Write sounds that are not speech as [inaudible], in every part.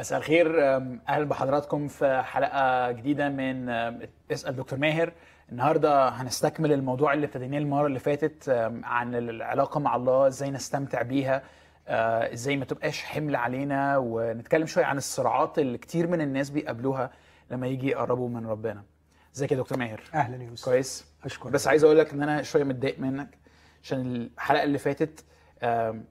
مساء الخير. أهلا بحضراتكم في حلقة جديدة من اسأل دكتور ماهر. النهارده هنستكمل الموضوع اللي ابتديناه المرة اللي فاتت عن العلاقة مع الله إزاي نستمتع بيها آه، إزاي ما تبقاش حمل علينا. ونتكلم شوية عن الصراعات اللي كتير من الناس بيقابلوها لما يجي يقربوا من ربنا. إزيك يا دكتور ماهر؟ أهلا يوسف كويس. أشكرك. بس عايز أقول لك إن أنا شوية متضايق منك عشان الحلقة اللي فاتت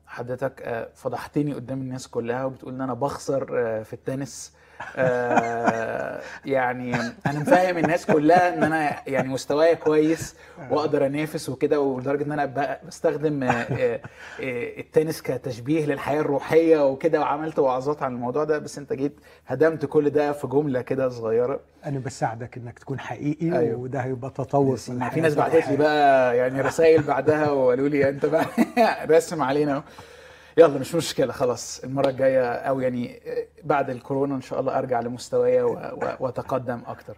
حضرتك فضحتني قدام الناس كلها وبتقول إن أنا بخسر في التنس. آه، يعني أنا مفهم الناس كلها إن أنا يعني مستواي كويس وأقدر أنافس وكده ولدرجة إن أنا بستخدم آه، آه، التنس كتشبيه للحياة الروحية وكده وعملت وعظات عن الموضوع ده بس أنت جيت هدمت كل ده في جملة كده صغيرة أنا بساعدك إنك تكون حقيقي أيوه. وده هيبقى تطور في ناس بعتت لي. بقى يعني رسائل بعدها وقالوا لي أنت بقى [laughs] رسم علينا. يلا مش مشكلة خلاص المرة الجاية أو يعني بعد الكورونا إن شاء الله أرجع لمستوايا وأتقدم أكتر.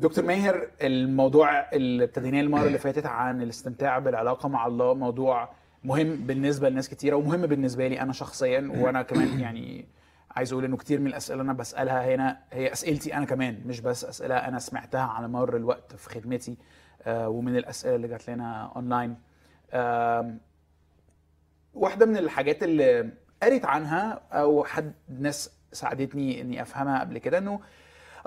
دكتور ماهر الموضوع اللي ابتديناه المرة اللي فاتت عن الاستمتاع بالعلاقة مع الله موضوع مهم بالنسبة لناس كتيرة ومهم بالنسبة لي أنا شخصيا وأنا كمان يعني عايز أقول إنه كتير من الأسئلة أنا بسألها هنا هي أسئلتي أنا كمان مش بس أسئلة أنا سمعتها على مر الوقت في خدمتي آه، ومن الأسئلة اللي جات لنا اونلاين واحدة من الحاجات اللي قريت عنها أو حد ناس ساعدتني إني أفهمها قبل كده إنه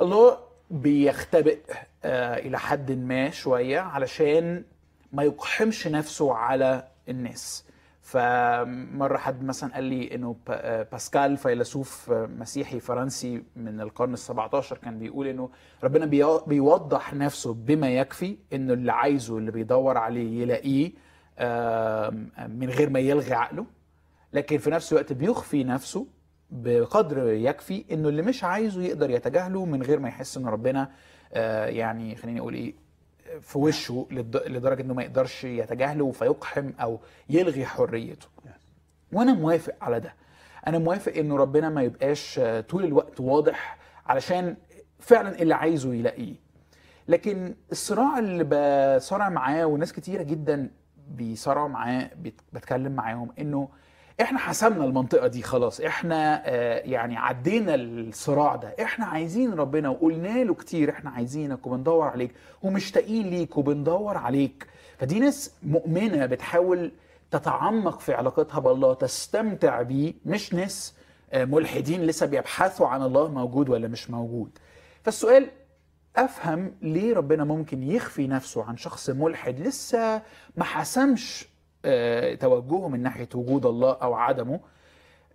الله بيختبئ آه، إلى حد ما شوية علشان ما يقحمش نفسه على الناس. فمرة حد مثلا قال لي إنه آه، باسكال فيلسوف آه، مسيحي فرنسي من القرن ال17 كان بيقول إنه ربنا بي- بيوضح نفسه بما يكفي إنه اللي عايزه اللي بيدور عليه يلاقيه من غير ما يلغي عقله لكن في نفس الوقت بيخفي نفسه بقدر يكفي إنه اللي مش عايزه يقدر يتجاهله من غير ما يحس إن ربنا آه، يعني خليني أقول إيه في وشه لدرجة إنه ما يقدرش يتجاهله فيقحم أو يلغي حريته. وأنا موافق على ده. أنا موافق إنه ربنا ما يبقاش آه، طول الوقت واضح علشان فعلا اللي عايزه يلاقيه. لكن الصراع اللي بصارع معاه وناس كتيرة جدا بيصارعوا معاه بت- بتكلم معاهم إنه إحنا حسمنا المنطقة دي خلاص إحنا آه، يعني عدينا الصراع ده إحنا عايزين ربنا وقلنا له كتير إحنا عايزينك وبندور عليك ومشتاقين ليك وبندور عليك. فدي ناس مؤمنة بتحاول تتعمق في علاقتها بالله تستمتع بيه مش ناس آه، ملحدين لسه بيبحثوا عن الله موجود ولا مش موجود. فالسؤال أفهم ليه ربنا ممكن يخفي نفسه عن شخص ملحد لسه ما حسمش آه، توجهه من ناحية وجود الله أو عدمه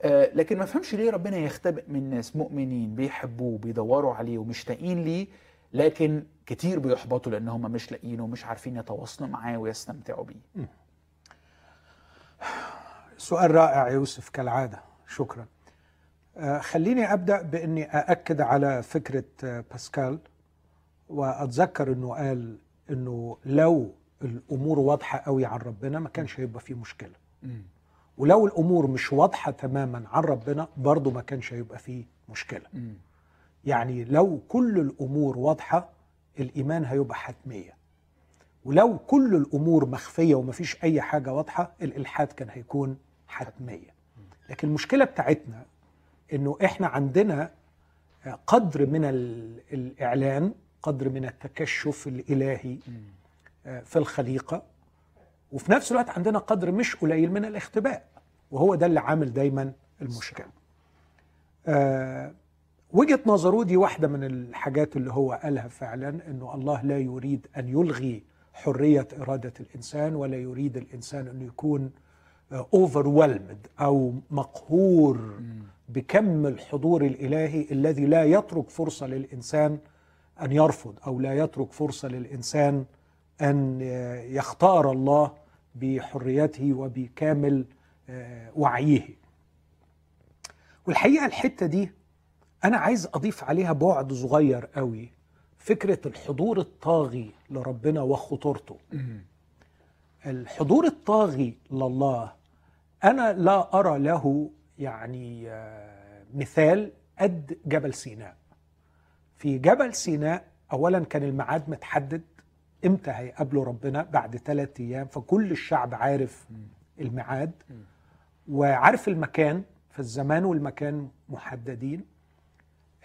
آه، لكن ما افهمش ليه ربنا يختبئ من ناس مؤمنين بيحبوه بيدوروا عليه ومشتاقين ليه لكن كتير بيحبطوا لأن هم مش لاقيينه ومش عارفين يتواصلوا معاه ويستمتعوا بيه. سؤال رائع يوسف كالعادة. شكرا. آه، خليني أبدأ بإني أأكد على فكرة باسكال. وأتذكر إنه قال إنه لو الأمور واضحة قوي عن ربنا ما كانش هيبقى فيه مشكلة. ولو الأمور مش واضحة تماما عن ربنا برضه ما كانش هيبقى فيه مشكلة. يعني لو كل الأمور واضحة الإيمان هيبقى حتمية. ولو كل الأمور مخفية ومفيش أي حاجة واضحة الإلحاد كان هيكون حتمية. لكن المشكلة بتاعتنا إنه إحنا عندنا قدر من ال- الإعلان قدر من التكشف الإلهي آه، في الخليقة. وفي نفس الوقت عندنا قدر مش قليل من الاختباء وهو ده اللي عامل دايما المشكلة. آه، وجهة نظره دي واحدة من الحاجات اللي هو قالها فعلا إنه الله لا يريد أن يلغي حرية إرادة الإنسان ولا يريد الإنسان انه يكون اوفرويلمد أو مقهور بكم الحضور الإلهي الذي لا يترك فرصة للإنسان أن يرفض أو لا يترك فرصة للإنسان أن يختار الله بحريته وبكامل آه، وعيه. والحقيقة الحتة دي أنا عايز أضيف عليها بعد صغير قوي فكرة الحضور الطاغي لربنا وخطورته. الحضور الطاغي لله أنا لا أرى له يعني آه، مثال قد جبل سيناء. في جبل سيناء اولا كان الميعاد متحدد إمتى هيقابلوا ربنا؟ بعد ثلاثة أيام فكل الشعب عارف الميعاد. وعارف المكان فالزمان والمكان محددين.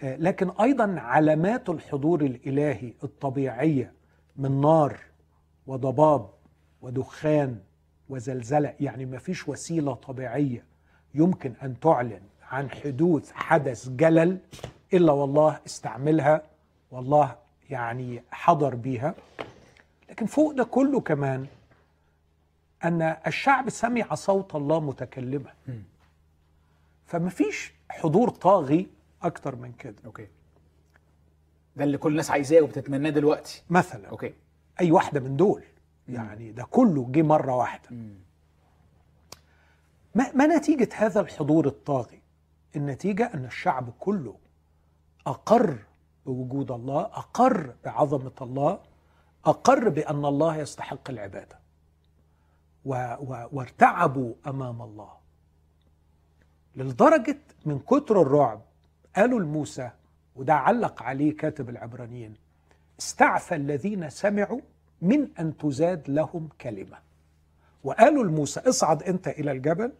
آه، لكن أيضا علامات الحضور الإلهي الطبيعية من نار وضباب ودخان وزلزلة يعني ما فيش وسيلة طبيعية يمكن أن تعلن عن حدوث حدث جلل إلا والله استعملها والله يعني حضر بيها. لكن فوق ده كله كمان أن الشعب سمع صوت الله متكلما. فما فيش حضور طاغي أكتر من كده. okay. ده اللي كل الناس عايزاه وبتتمناه دلوقتي. مثلا. okay. أي واحدة من دول. يعني ده كله جه مرة واحدة. ما, ما نتيجة هذا الحضور الطاغي؟ النتيجة أن الشعب كله أقر بوجود الله أقر بعظمة الله أقر بأن الله يستحق العبادة. و و وارتعبوا أمام الله. لدرجة من كتر الرعب قالوا لموسى وده علق عليه كاتب العبرانيين استعفى الذين سمعوا من أن تزاد لهم كلمة. وقالوا لموسى اصعد أنت إلى الجبل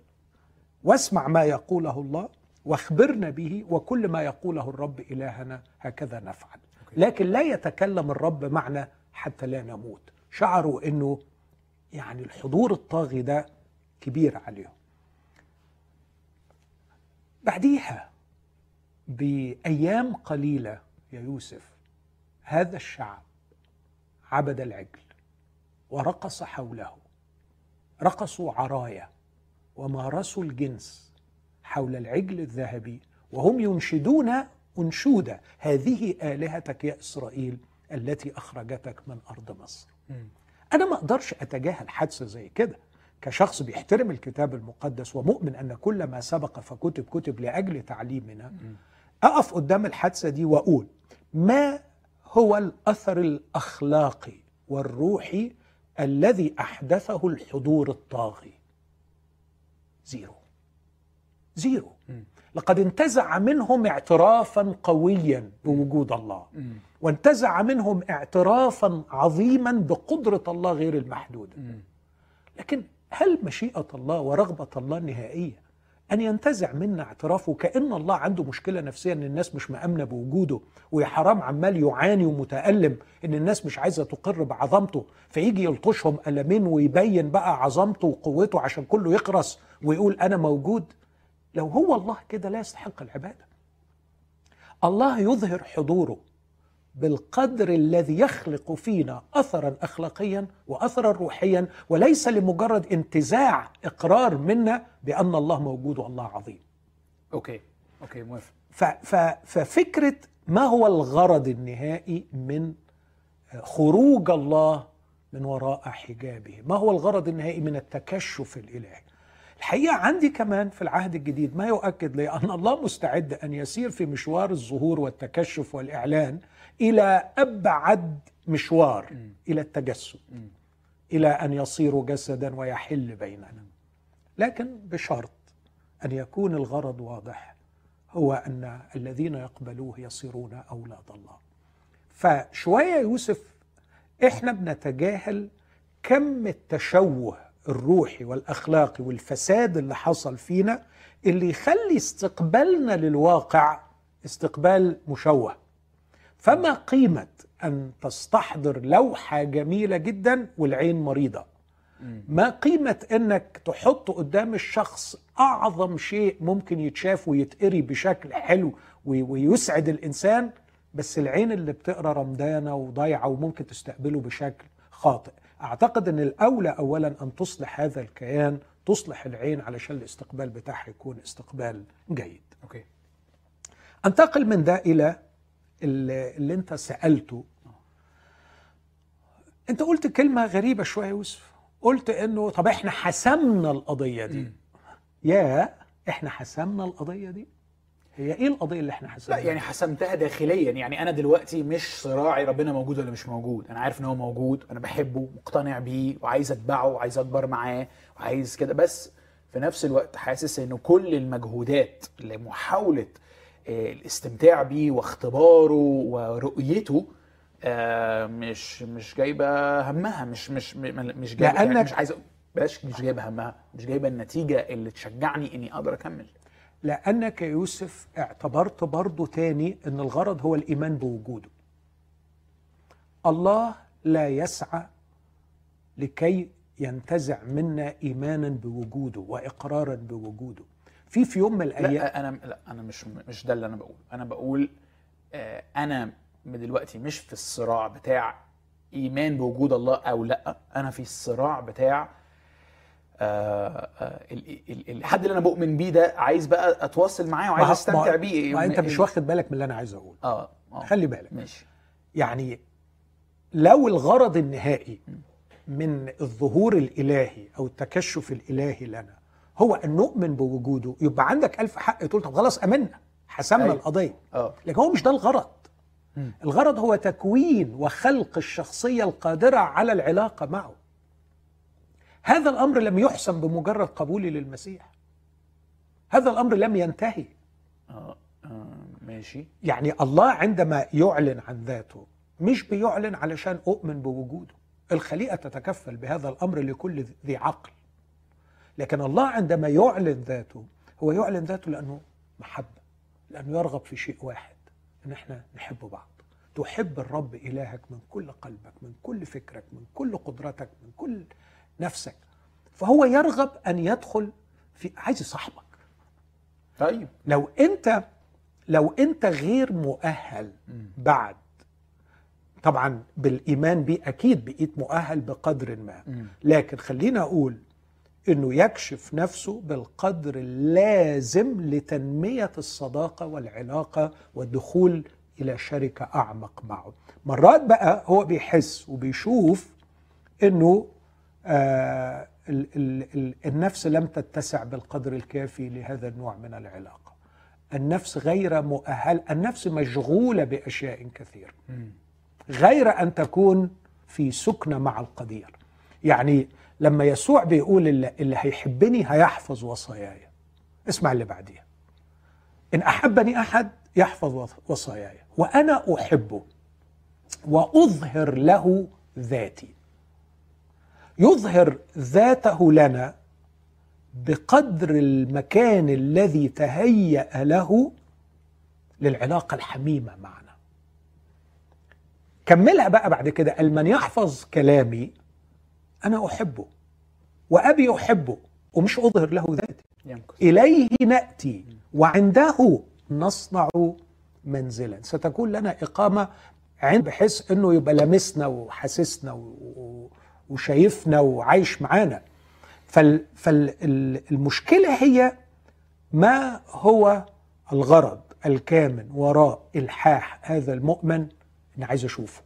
واسمع ما يقوله الله. واخبرنا به وكل ما يقوله الرب إلهنا هكذا نفعل. لكن لا يتكلم الرب معنا حتى لا نموت. شعروا إنه يعني الحضور الطاغي ده كبير عليهم. بعديها بأيام قليلة يا يوسف هذا الشعب عبد العجل ورقص حوله رقصوا عرايا ومارسوا الجنس حول العجل الذهبي وهم ينشدون انشوده هذه آلهتك يا إسرائيل التي أخرجتك من أرض مصر. أنا ما أقدرش أتجاهل حادثه زي كده. كشخص بيحترم الكتاب المقدس ومؤمن أن كل ما سبق فكتب كتب لأجل تعليمنا أقف قدام الحادثة دي وأقول ما هو الأثر الأخلاقي والروحي الذي أحدثه الحضور الطاغي؟ zero. zero. لقد انتزع منهم اعترافا قويا بوجود الله. وانتزع منهم اعترافا عظيما بقدرة الله غير المحدودة. لكن هل مشيئة الله ورغبة الله النهائيه أن ينتزع منا اعترافه كان الله عنده مشكلة نفسية إن الناس مش مأمنة بوجوده ويا حرام عمال يعاني ومتألم إن الناس مش عايزة تقر بعظمته فيجي يلطشهم ألمين ويبين بقى عظمته وقوته عشان كله يقرص ويقول أنا موجود؟ لو هو الله كده لا يستحق العبادة الله يظهر حضوره بالقدر الذي يخلق فينا اثرا اخلاقيا واثرا روحيا وليس لمجرد انتزاع إقرار منا بأن الله موجود والله عظيم. okay okay موافق. ففكرة ما هو الغرض النهائي من خروج الله من وراء حجابه؟ ما هو الغرض النهائي من التكشف الإلهي؟ الحقيقة عندي كمان في العهد الجديد ما يؤكد لي أن الله مستعد أن يسير في مشوار الظهور والتكشف والإعلان إلى أبعد مشوار إلى التجسد إلى أن يصير جسدا ويحل بيننا. لكن بشرط أن يكون الغرض واضح هو أن الذين يقبلوه يصيرون أولاد الله. فشوية يوسف إحنا بنتجاهل كم التشوه الروحي والاخلاقي والفساد اللي حصل فينا اللي يخلي استقبالنا للواقع استقبال مشوه. فما قيمة أن تستحضر لوحة جميلة جدا والعين مريضة. ما قيمة أنك تحط قدام الشخص أعظم شيء ممكن يتشاف ويتقري بشكل حلو ويسعد الإنسان بس العين اللي بتقرأ رمدانة وضايعة وممكن تستقبله بشكل خاطئ. أعتقد أن الأولى أولا أن تصلح هذا الكيان تصلح العين علشان الاستقبال بتاعها يكون استقبال جيد. أوكي. أنتقل من ده إلى اللي, اللي أنت سألته. أنت قلت كلمة غريبة شوية يوسف. قلت إنه طب إحنا حسمنا القضية دي. يا إحنا حسمنا القضية دي. هي إيه القضية اللي إحنا حسمناها لا يعني حسمتها داخليا. يعني أنا دلوقتي مش صراعي ربنا موجود ولا مش موجود. أنا عارف إن هو موجود أنا بحبه مقتنع بيه وعايز أتبعه وعايز أكبر معاه وعايز كده. بس في نفس الوقت حاسس إنه كل المجهودات لمحاولة آه، الاستمتاع بيه واختباره ورؤيته آه، مش مش جايبة همها مش مش مش جايبة يعني مش عايز بلاش مش جايبة همها مش جايبة النتيجة اللي تشجعني إني أقدر أكمل. لأنك يا يوسف اعتبرت برضو تاني إن الغرض هو الإيمان بوجوده. الله لا يسعى لكي ينتزع منا إيمانا بوجوده وإقرارا بوجوده. في في يوم من الأيام لا أنا لا أنا مش مش ده اللي أنا بقوله أنا بقول آه، أنا من دلوقتي مش في الصراع بتاع إيمان بوجود الله أو لأ. أنا في الصراع بتاع الحد اللي أنا بؤمن بيه ده عايز بقى أتواصل معاه وعايز أستمتع بيه. ما أنت مش واخد بالك من اللي أنا عايز أقوله. آه آه خلي بالك. ماشي. يعني لو الغرض النهائي من الظهور الإلهي أو التكشف الإلهي لنا هو أن نؤمن بوجوده يبقى عندك ألف حق تقول طب خلاص أمنا حسمنا أيوة. القضية. آه. لكن هو مش ده الغرض. مم. الغرض هو تكوين وخلق الشخصية القادرة على العلاقة معه. هذا الأمر لم يحسم بمجرد قبولي للمسيح. هذا الأمر لم ينتهي. آه آه، ماشي. يعني الله عندما يعلن عن ذاته مش بيعلن علشان أؤمن بوجوده. الخليقة تتكفل بهذا الأمر لكل ذي عقل. لكن الله عندما يعلن ذاته هو يعلن ذاته لأنه محبة لأنه يرغب في شيء واحد إن إحنا نحب بعض. تحب الرب إلهك من كل قلبك من كل فكرك من كل قدرتك من كل نفسك. فهو يرغب أن يدخل في عايز يصاحبك. طيب. لو أنت لو أنت غير مؤهل بعد طبعا بالإيمان بيه أكيد بقيت مؤهل بقدر ما. لكن خلينا أقول إنه يكشف نفسه بالقدر اللازم لتنمية الصداقة والعلاقة والدخول إلى شركة أعمق معه. مرات بقى هو بيحس وبيشوف إنه آه ال ال ال النفس لم تتسع بالقدر الكافي لهذا النوع من العلاقة. النفس غير مؤهل النفس مشغولة بأشياء كثيره مم. غير أن تكون في سكنة مع القدير. يعني لما يسوع بيقول اللي, اللي هيحبني هيحفظ وصاياي. اسمع اللي بعديها. إن أحبني أحد يحفظ وصاياي. وأنا أحبه. وأظهر له ذاتي. يظهر ذاته لنا بقدر المكان الذي تهيأ له للعلاقة الحميمة معنا. كملها بقى بعد كده. قال من يحفظ كلامي أنا أحبه وأبي أحبه ومش أظهر له ذاتي. يمكن إليه نأتي وعنده نصنع منزلا. ستكون لنا إقامة عند بحيث أنه يبقى لامسنا وحاسسنا و- وشايفنا وعايش معانا. فالمشكلة هي ما هو الغرض الكامن وراء إلحاح هذا المؤمن أنا عايز أشوفه.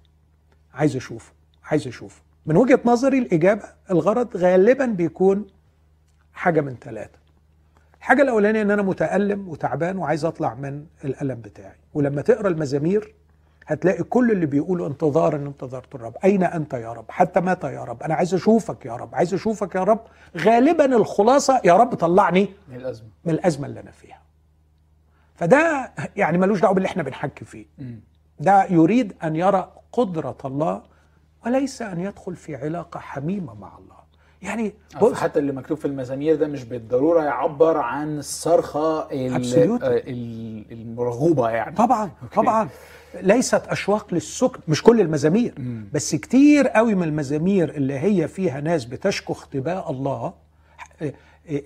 عايز أشوفه. عايز أشوفه. من وجهة نظري الإجابة الغرض غالبا بيكون حاجة من ثلاثة. الحاجة الأولانية إن أنا متألم وتعبان وعايز أطلع من الألم بتاعي. ولما تقرأ المزامير هتلاقي كل اللي بيقولوا انتظارا انتظرت الرب. أين أنت يا رب؟ حتى متى يا رب؟ أنا عايز أشوفك يا رب. عايز أشوفك يا رب. غالبا الخلاصة يا رب طلعني من الأزمة. من الأزمة اللي أنا فيها. فده يعني ملوش دعوة باللي إحنا بنحكي فيه. ده يريد أن يرى قدرة الله وليس أن يدخل في علاقة حميمة مع الله. يعني آه، بص حتى اللي مكتوب في المزامير ده مش بالضرورة يعبر عن الصرخة. آه، ال- المرغوبة يعني. طبعا [laughs] أوكي. طبعا. ليست أشواق للسكن مش كل المزامير مم. بس كتير قوي من المزامير اللي هي فيها ناس بتشكو اختباء الله إيه،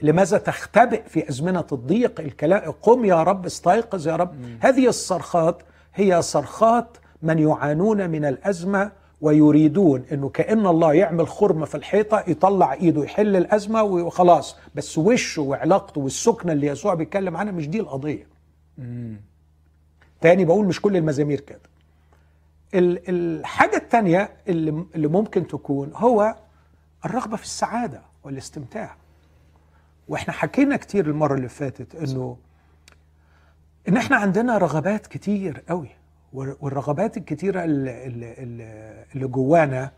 لماذا تختبئ في أزمنة الضيق الكلام قم يا رب استيقظ يا رب هذه الصرخات هي صرخات من يعانون من الأزمة ويريدون إنه كأن الله يعمل خرم في الحيطة يطلع إيده يحل الأزمة وخلاص بس وشه وعلاقته والسكنه اللي يسوع بيتكلم عنها مش دي القضية مم. تاني بقول مش كل المزامير كده. ال- الحاجة التانية اللي, اللي ممكن تكون هو الرغبة في السعادة والاستمتاع. وإحنا حكينا كتير المرة اللي فاتت إنه إن إحنا عندنا رغبات كتير قوي وال- والرغبات الكتيرة اللي- اللي جوانا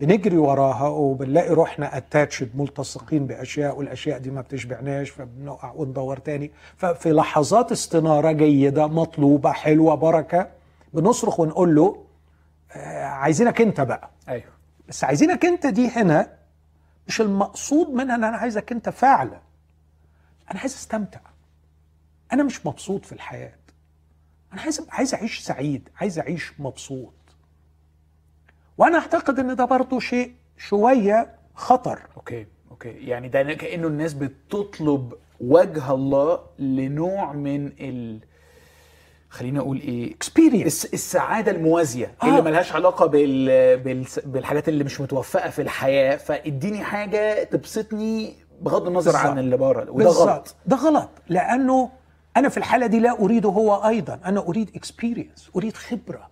بنجري وراها وبنلاقي روحنا اتاتشد ملتصقين بأشياء والأشياء دي ما بتشبعناش فبنقع وندور تاني. ففي لحظات استنارة جيدة مطلوبة حلوة بركة بنصرخ ونقول له آه، عايزينك انت بقى. أيوه. بس عايزينك انت دي هنا مش المقصود منها إن أنا عايزك انت فعلا. أنا عايز أستمتع. أنا مش مبسوط في الحياة. أنا عايز عايز أعيش سعيد عايز أعيش مبسوط. وأنا اعتقد ان ده برضه شيء شوية خطر. okay okay. يعني ده كأنه الناس بتطلب وجه الله لنوع من ال خليني أقول إيه؟ experience الس- السعادة الموازية آه. اللي ملهاش علاقة بال... بال... بالحاجات اللي مش متوفقة في الحياة. فاديني حاجة تبسطني بغض النظر بالظبط. عن اللي بره وده غلط. ده غلط. لأنه أنا في الحالة دي لا أريده هو أيضا. أنا أريد اكسبيرينس أريد خبرة.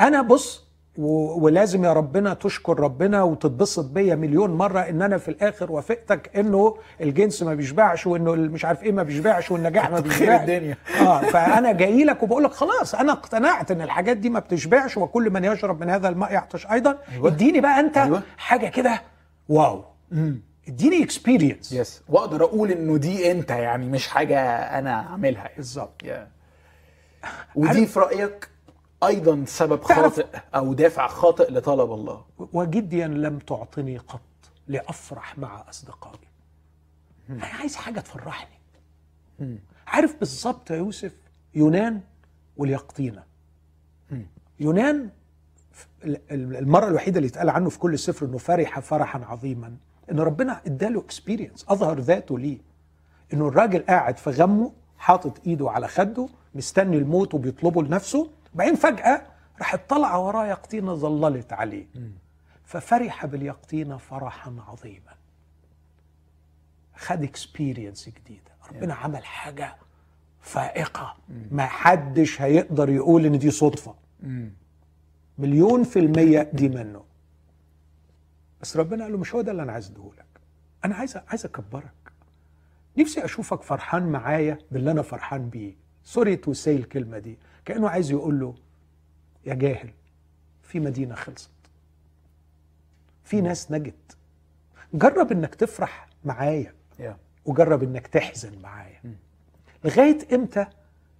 أنا بص ولازم يا ربنا تشكر ربنا وتتبسط بيا مليون مرة إن أنا في الآخر وافقتك إنه الجنس ما بيشبعش وإنه مش عارف إيه ما بيشبعش والنجاح ما بيشبعش الدنيا. آه [laughs] فأنا جاي لك وبقول لك خلاص أنا اقتنعت إن الحاجات دي ما بتشبعش وكل من يشرب من هذا الماء يعطش أيضا أيوة. اديني بقى أنت أيوة. حاجة كده wow اديني experience yes واقدر أقول إنه دي أنت يعني مش حاجة أنا عاملها يعني. بالظبط يا. ودي في رأيك أيضا سبب خاطئ أو دافع خاطئ لطلب الله. وجديا لم تعطني قط لأفرح مع أصدقائي. أنا عايز حاجة تفرحني. عارف بالظبط يا يوسف يونان واليقطينة. يونان ال- ال- المرة الوحيدة اللي اتقال عنه في كل سفر إنه فرح فرحا عظيما إن ربنا إداله experience أظهر ذاته ليه. إنه الراجل قاعد في غمه حاطط إيده على خده مستني الموت وبيطلبه لنفسه بعدين فجأة راحت طالعه وراه يقطينه ظللت عليه. ففرح باليقطينه فرحا عظيما. خد experience جديدة. ربنا عمل حاجة فائقة. ما حدش هيقدر يقول إن دي صدفة. مليون في المية دي منه. بس ربنا قال له مش هو ده اللي أنا عايز أديهولك. أنا عايز عايز أكبرك. نفسي أشوفك فرحان معايا باللي أنا فرحان بيه. sorry to say الكلمة دي. كأنه عايز يقول له يا جاهل في مدينة خلصت. في ناس نجت. جرب إنك تفرح معايا يا. وجرب إنك تحزن معايا. لغاية إمتى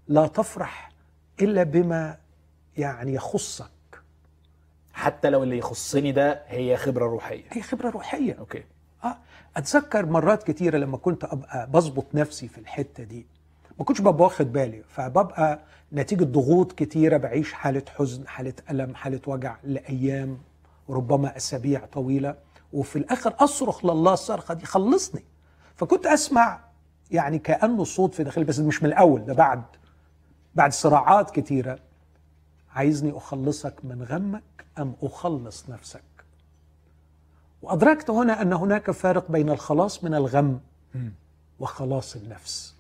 لا تفرح إلا بما يعني يخصك؟ حتى لو اللي يخصني ده هي خبرة روحية. هي خبرة روحية. أوكي. آه أتذكر مرات كتيرة لما كنت أبقى بظبط نفسي في الحتة دي. ما كنتش ببقى واخد بالي فببقى نتيجة ضغوط كتيرة بعيش حالة حزن حالة ألم حالة وجع لأيام وربما أسابيع طويلة وفي الآخر أصرخ لله الصرخه دي خلصني. فكنت أسمع يعني كأنه صوت في داخلي بس مش من الأول ده بعد بعد صراعات كتيرة. عايزني أخلصك من غمك أم أخلص نفسك؟ وأدركت هنا أن هناك فارق بين الخلاص من الغم وخلاص النفس.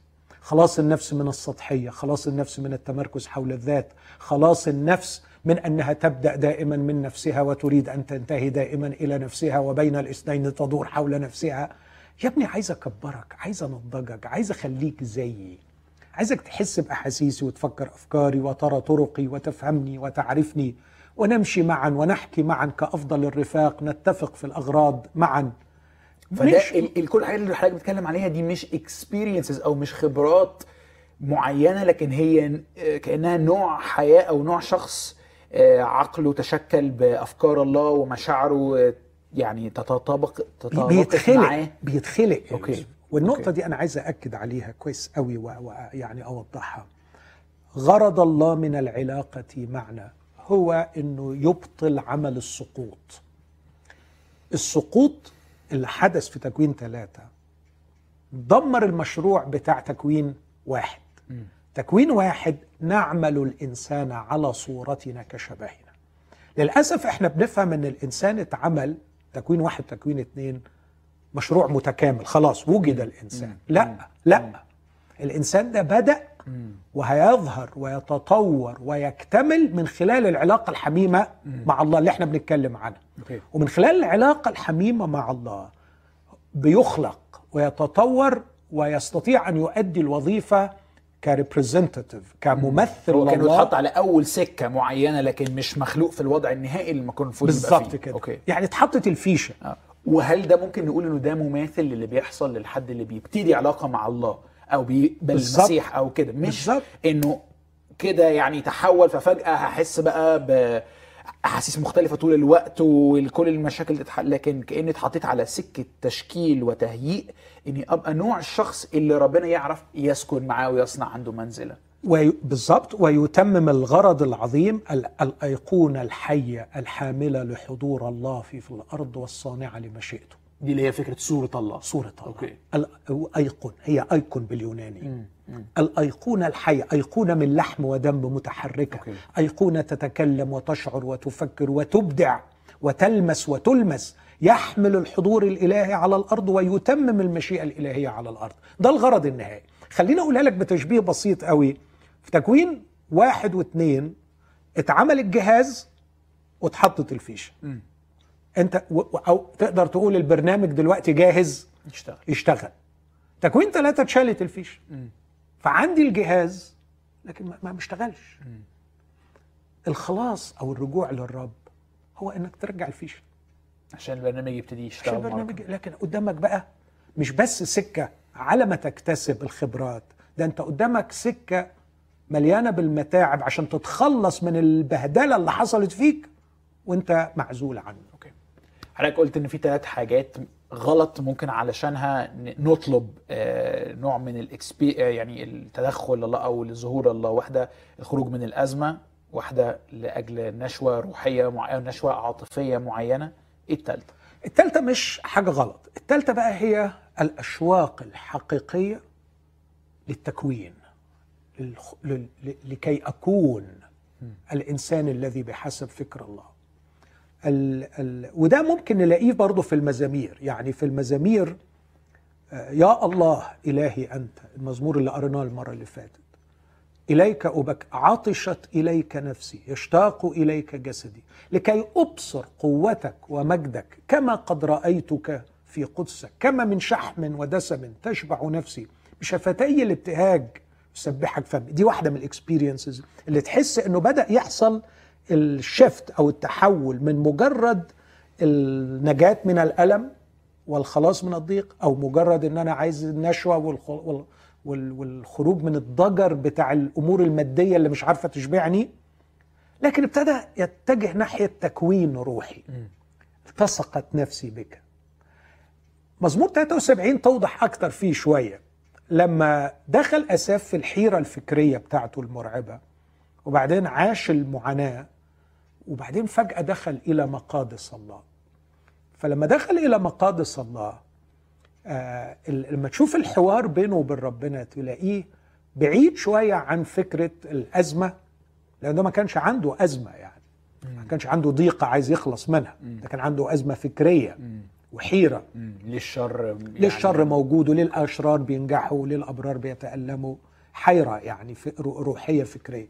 خلاص النفس من السطحية خلاص النفس من التمركز حول الذات خلاص النفس من أنها تبدأ دائما من نفسها وتريد أن تنتهي دائما إلى نفسها وبين الاثنين تدور حول نفسها. يا ابني عايز أكبرك عايز أنضجك عايز أخليك زيي. عايزك تحس بأحاسيسي وتفكر أفكاري وترى طرقي وتفهمني وتعرفني. ونمشي معا ونحكي معا كأفضل الرفاق نتفق في الأغراض معا. فده كل الحاجات اللي حضرتك بتتكلم عليها دي مش اكسبيرينسز أو مش خبرات معينة لكن هي آه، كأنها نوع حياة أو نوع شخص آه، عقله تشكل بأفكار الله ومشاعره آه، يعني تتطابق تتطابق بيتخلق معاه بيتخلق. يوسف. والنقطة أوكي. دي أنا عايز أأكد عليها كويس قوي ويعني أوضحها غرض الله من العلاقة معنا هو أنه يبطل عمل السقوط السقوط اللي حدث في تكوين ثلاثة. دمر المشروع بتاع تكوين واحد. تكوين واحد نعمل الإنسان على صورتنا كشبهنا. للأسف إحنا بنفهم أن الإنسان اتعمل تكوين واحد تكوين اتنين مشروع متكامل خلاص وجد الإنسان. لا لا. الإنسان ده بدأ وهيظهر ويتطور ويكتمل من خلال العلاقة الحميمة مع الله اللي إحنا بنتكلم عنها okay. ومن خلال العلاقة الحميمة مع الله بيخلق ويتطور ويستطيع أن يؤدي الوظيفة ك representative كممثل هو كان لله. بيتحط على أول سكة معينة لكن مش مخلوق في الوضع النهائي اللي المفروض يبقى بالظبط فيه. كده. أوكي. يعني اتحطت الفيشة. آه. وهل ده ممكن نقول إنه ده مماثل للي بيحصل للحد اللي بيبتدي علاقة مع الله؟ أو بيقبل بالظبط. المسيح أو كده مش بالظبط. إنه كده يعني تحول ففجأة هحس بقى ب أحاسيس مختلفة طول الوقت وكل المشاكل تتحل لكن كأني اتحطيت على سكة تشكيل وتهيئ إني أبقى نوع الشخص اللي ربنا يعرف يسكن معاه ويصنع عنده منزلة وي- بالضبط ويتمم الغرض العظيم ال- الأيقونة الحية الحاملة لحضور الله في, في الأرض والصانعة لمشيئته دي اللي هي فكرة صوره الله. صورة الله. okay. الأيقون هي εικών باليوناني. الأيقونة الحية أيقونة من لحم ودم متحركة okay. أيقونة تتكلم وتشعر وتفكر وتبدع وتلمس وتلمس يحمل الحضور الإلهي على الأرض ويتمم المشيئة الإلهية على الأرض. ده الغرض النهائي. خليني أقولها لك بتشبيه بسيط قوي. في تكوين واحد واثنين اتعمل الجهاز واتحطت الفيشة. انت أو تقدر تقول البرنامج دلوقتي جاهز؟ يشتغل يشتغل تكوين ثلاثة اتشالت الفيشة فعندي الجهاز لكن ما- بيشتغلش الخلاص أو الرجوع للرب هو انك ترجع الفيشة عشان البرنامج يبتدي عشان يشتغل مرة البرنامج. لكن قدامك بقى مش بس سكة على ما تكتسب الخبرات ده انت قدامك سكة مليانة بالمتاعب عشان تتخلص من البهدلة اللي حصلت فيك وانت معزول عنه. okay. حضرتك قلت إن في ثلاث حاجات غلط ممكن علشانها نطلب آه، نوع من الاكسبي يعني التدخل الله أو لظهور الله واحدة الخروج من الأزمة واحدة لأجل نشوة روحية معينة نشوة عاطفية معينة. إيه الثالثه التالتة مش حاجة غلط. التالتة بقى هي الأشواق الحقيقية للتكوين لكي أكون الإنسان الذي بحسب فكر الله. ال... ال... وده ممكن نلاقيه برضه في المزامير. يعني في المزامير آه، يا الله إلهي أنت المزمور اللي قريناه المرة اللي فاتت. إليك أبك عطشت إليك نفسي يشتاق إليك جسدي لكي أبصر قوتك ومجدك كما قد رأيتك في قدسك كما من شحم ودسم تشبع نفسي بشفتي الابتهاج. يسبحك فمي دي واحدة من الاكسبيرينسز اللي تحس إنه بدأ يحصل الشفت أو التحول من مجرد النجاة من الألم والخلاص من الضيق أو مجرد إن أنا عايز النشوة والخ... وال... وال... والخروج من الضجر بتاع الأمور المادية اللي مش عارفة تشبعني. لكن ابتدى يتجه ناحية تكوين روحي. التصقت نفسي بك. مزمور 73 توضح أكتر فيه شوية. لما دخل أساف في الحيرة الفكرية بتاعته المرعبة وبعدين عاش المعاناة وبعدين فجأة دخل إلى مقادس الله. فلما دخل إلى مقادس الله آه لما تشوف الحوار بينه وبين ربنا تلاقيه بعيد شوية عن فكرة الأزمة لأنه ما كانش عنده أزمة يعني. ما كانش عنده ضيقة عايز يخلص منها. ده كان عنده وحيرة. مم. ليه الشر يعني. ليه الشر موجود وليه الاشرار بينجحوا وليه الابرار بيتألموا. حيرة يعني في رو- روحية فكرية.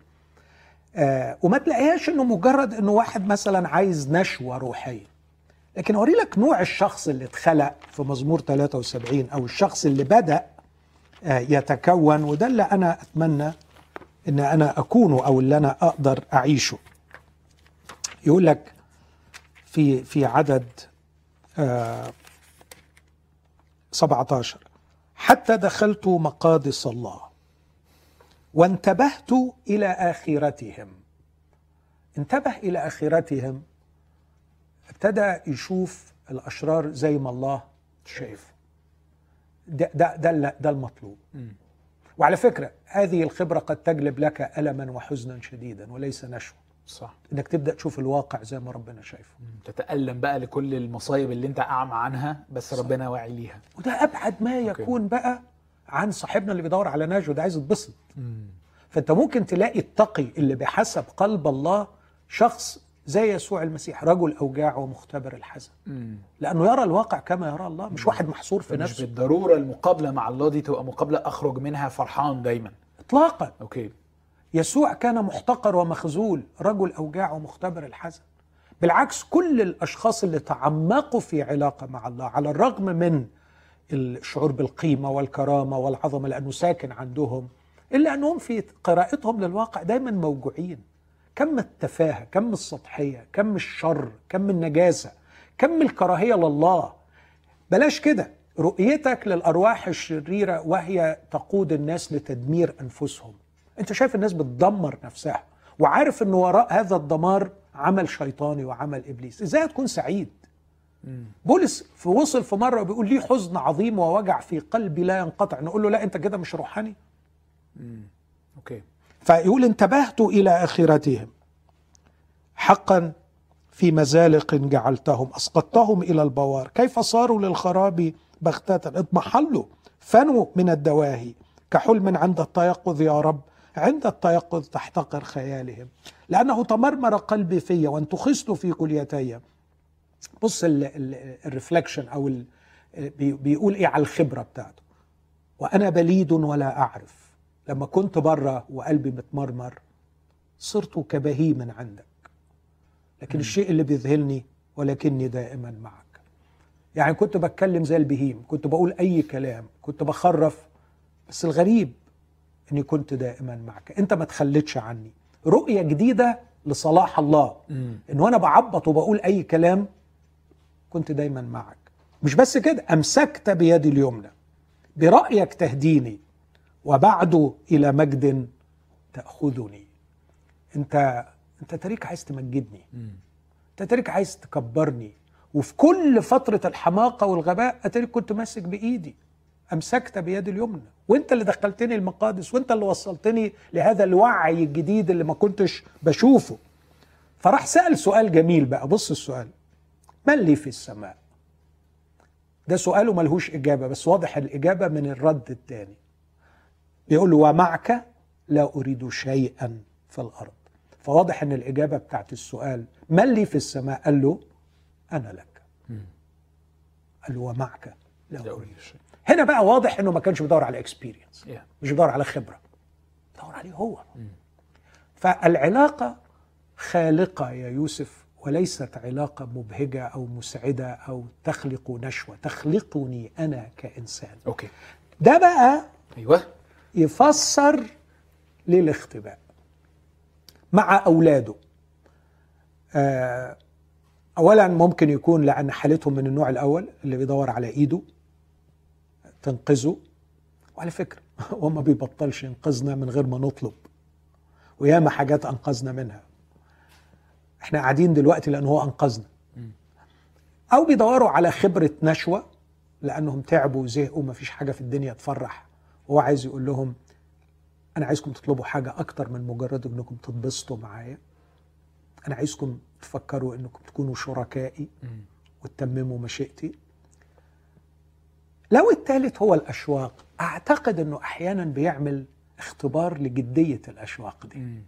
آه وما تلاقيهاش إنه مجرد إنه واحد مثلا عايز نشوة روحية. لكن أوري لك نوع الشخص اللي اتخلق في مزمور 73 أو الشخص اللي بدأ آه يتكون وده اللي أنا أتمنى إن أنا أكونه أو اللي أنا أقدر أعيشه. يقول لك في في عدد آه 17 حتى دخلت مقادس الله. وانتبهت إلى آخرتهم. انتبه إلى آخرتهم. ابتدى يشوف الأشرار زي ما الله شايف. ده ده ده, ده المطلوب. وعلى فكرة هذه الخبرة قد تجلب لك ألما وحزنا شديدا وليس نشوة. صح. إنك تبدأ تشوف الواقع زي ما ربنا شايفه. تتألم بقى لكل المصايب اللي انت أعمى عنها بس ربنا واعي ليها. وده أبعد ما يكون بقى عن صاحبنا اللي بيدور على نجوى ده عايز يتبسط. فانت ممكن تلاقي التقي اللي بحسب قلب الله شخص زي يسوع المسيح رجل أوجاع ومختبر الحزن. لأنه يرى الواقع كما يرى الله مش واحد محصور في مش نفسه. بالضرورة المقابلة مع الله دي تبقى مقابلة أخرج منها فرحان دايما. اطلاقا. أوكي. يسوع كان محتقر ومخذول رجل أوجاع ومختبر الحزن. بالعكس كل الأشخاص اللي تعمقوا في علاقة مع الله على الرغم من الشعور بالقيمة والكرامة والعظمة لأنه ساكن عندهم إلا أنهم في قراءتهم للواقع دايما موجوعين. كم التفاهة كم السطحية كم الشر كم النجاسة كم الكراهية لله. بلاش كده. رؤيتك للأرواح الشريرة وهي تقود الناس لتدمير أنفسهم. أنت شايف الناس بتدمر نفسها وعارف إن وراء هذا الدمار عمل شيطاني وعمل إبليس. إزاي تكون سعيد؟ بولس في وصل في مرة بيقول لي حزن عظيم ووجع في قلبي لا ينقطع. نقول له لا أنت كده مش روحاني. okay. فيقول انتبهت إلى آخرتهم. حقا في مزالق جعلتهم أسقطتهم إلى البوار. كيف صاروا للخراب بغتة؟ اضمحلوا فنوا من الدواهي. كحلم عند التيقظ يا رب عند التيقظ تحتقر خيالهم. لأنه تمرمر قلبي في وانتخست في كليتي بص ال reflection أو ال بيقول إيه على الخبرة بتاعته. وأنا بليد ولا أعرف. لما كنت بره وقلبي متمرمر صرت كبهيم عندك. لكن م. الشيء اللي بيذهلني ولكني دائما معك. يعني كنت بتكلم زي البهيم. كنت بقول أي كلام. كنت بخرف. بس الغريب إني كنت دائما معك. أنت ما تخلتش عني. رؤية جديدة لصلاح الله. إن وأنا بعبط وبقول أي كلام كنت دايما معك. مش بس كده أمسكت بيدي اليمنى. برأيك تهديني وبعد إلى مجد تأخذني. أنت أنت تريك عايز تمجدني. أنت تريك عايز تكبرني. وفي كل فترة الحماقة والغباء اتريك كنت ماسك بإيدي. أمسكت بيد اليمنى. وأنت اللي دخلتني المقادس وأنت اللي وصلتني لهذا الوعي الجديد اللي ما كنتش بشوفه. فراح سأل سؤال جميل بقى. بص السؤال. من لي في السماء؟ ده سؤاله ملهوش إجابة بس واضح الإجابة من الرد الثاني بيقول له ومعك لا أريد شيئا في الأرض. فواضح أن الإجابة بتاعت السؤال من لي في السماء؟ قال له أنا لك. قال له ومعك لا أريد شيئا. هنا بقى واضح إنه ما كانش بيدور على experience yeah. مش بيدور على خبرة بيدور عليه هو. mm. فالعلاقة خالقة يا يوسف وليست علاقة مبهجة أو مسعدة أو تخلق نشوة. تخلقني أنا كإنسان. أوكي. ده بقى أيوه. يفسر للاختباء مع أولاده. آه اولا ممكن يكون لأن حالتهم من النوع الأول اللي بيدور على إيده تنقذه. وعلى فكرة [laughs] هو ما بيبطلش ينقذنا من غير ما نطلب. وياما حاجات أنقذنا منها. إحنا قاعدين دلوقتي لأنه هو أنقذنا. أو بيدوروا على خبرة نشوة لأنهم تعبوا وزهقوا ما فيش حاجة في الدنيا تفرح. وهو عايز يقول لهم أنا عايزكم تطلبوا حاجة أكتر من مجرد أنكم تتبسطوا معايا. أنا عايزكم تفكروا أنكم تكونوا شركائي وتتمموا مشيئتي. لو الثالث هو الأشواق أعتقد إنه أحيانا بيعمل اختبار لجدية الأشواق دي.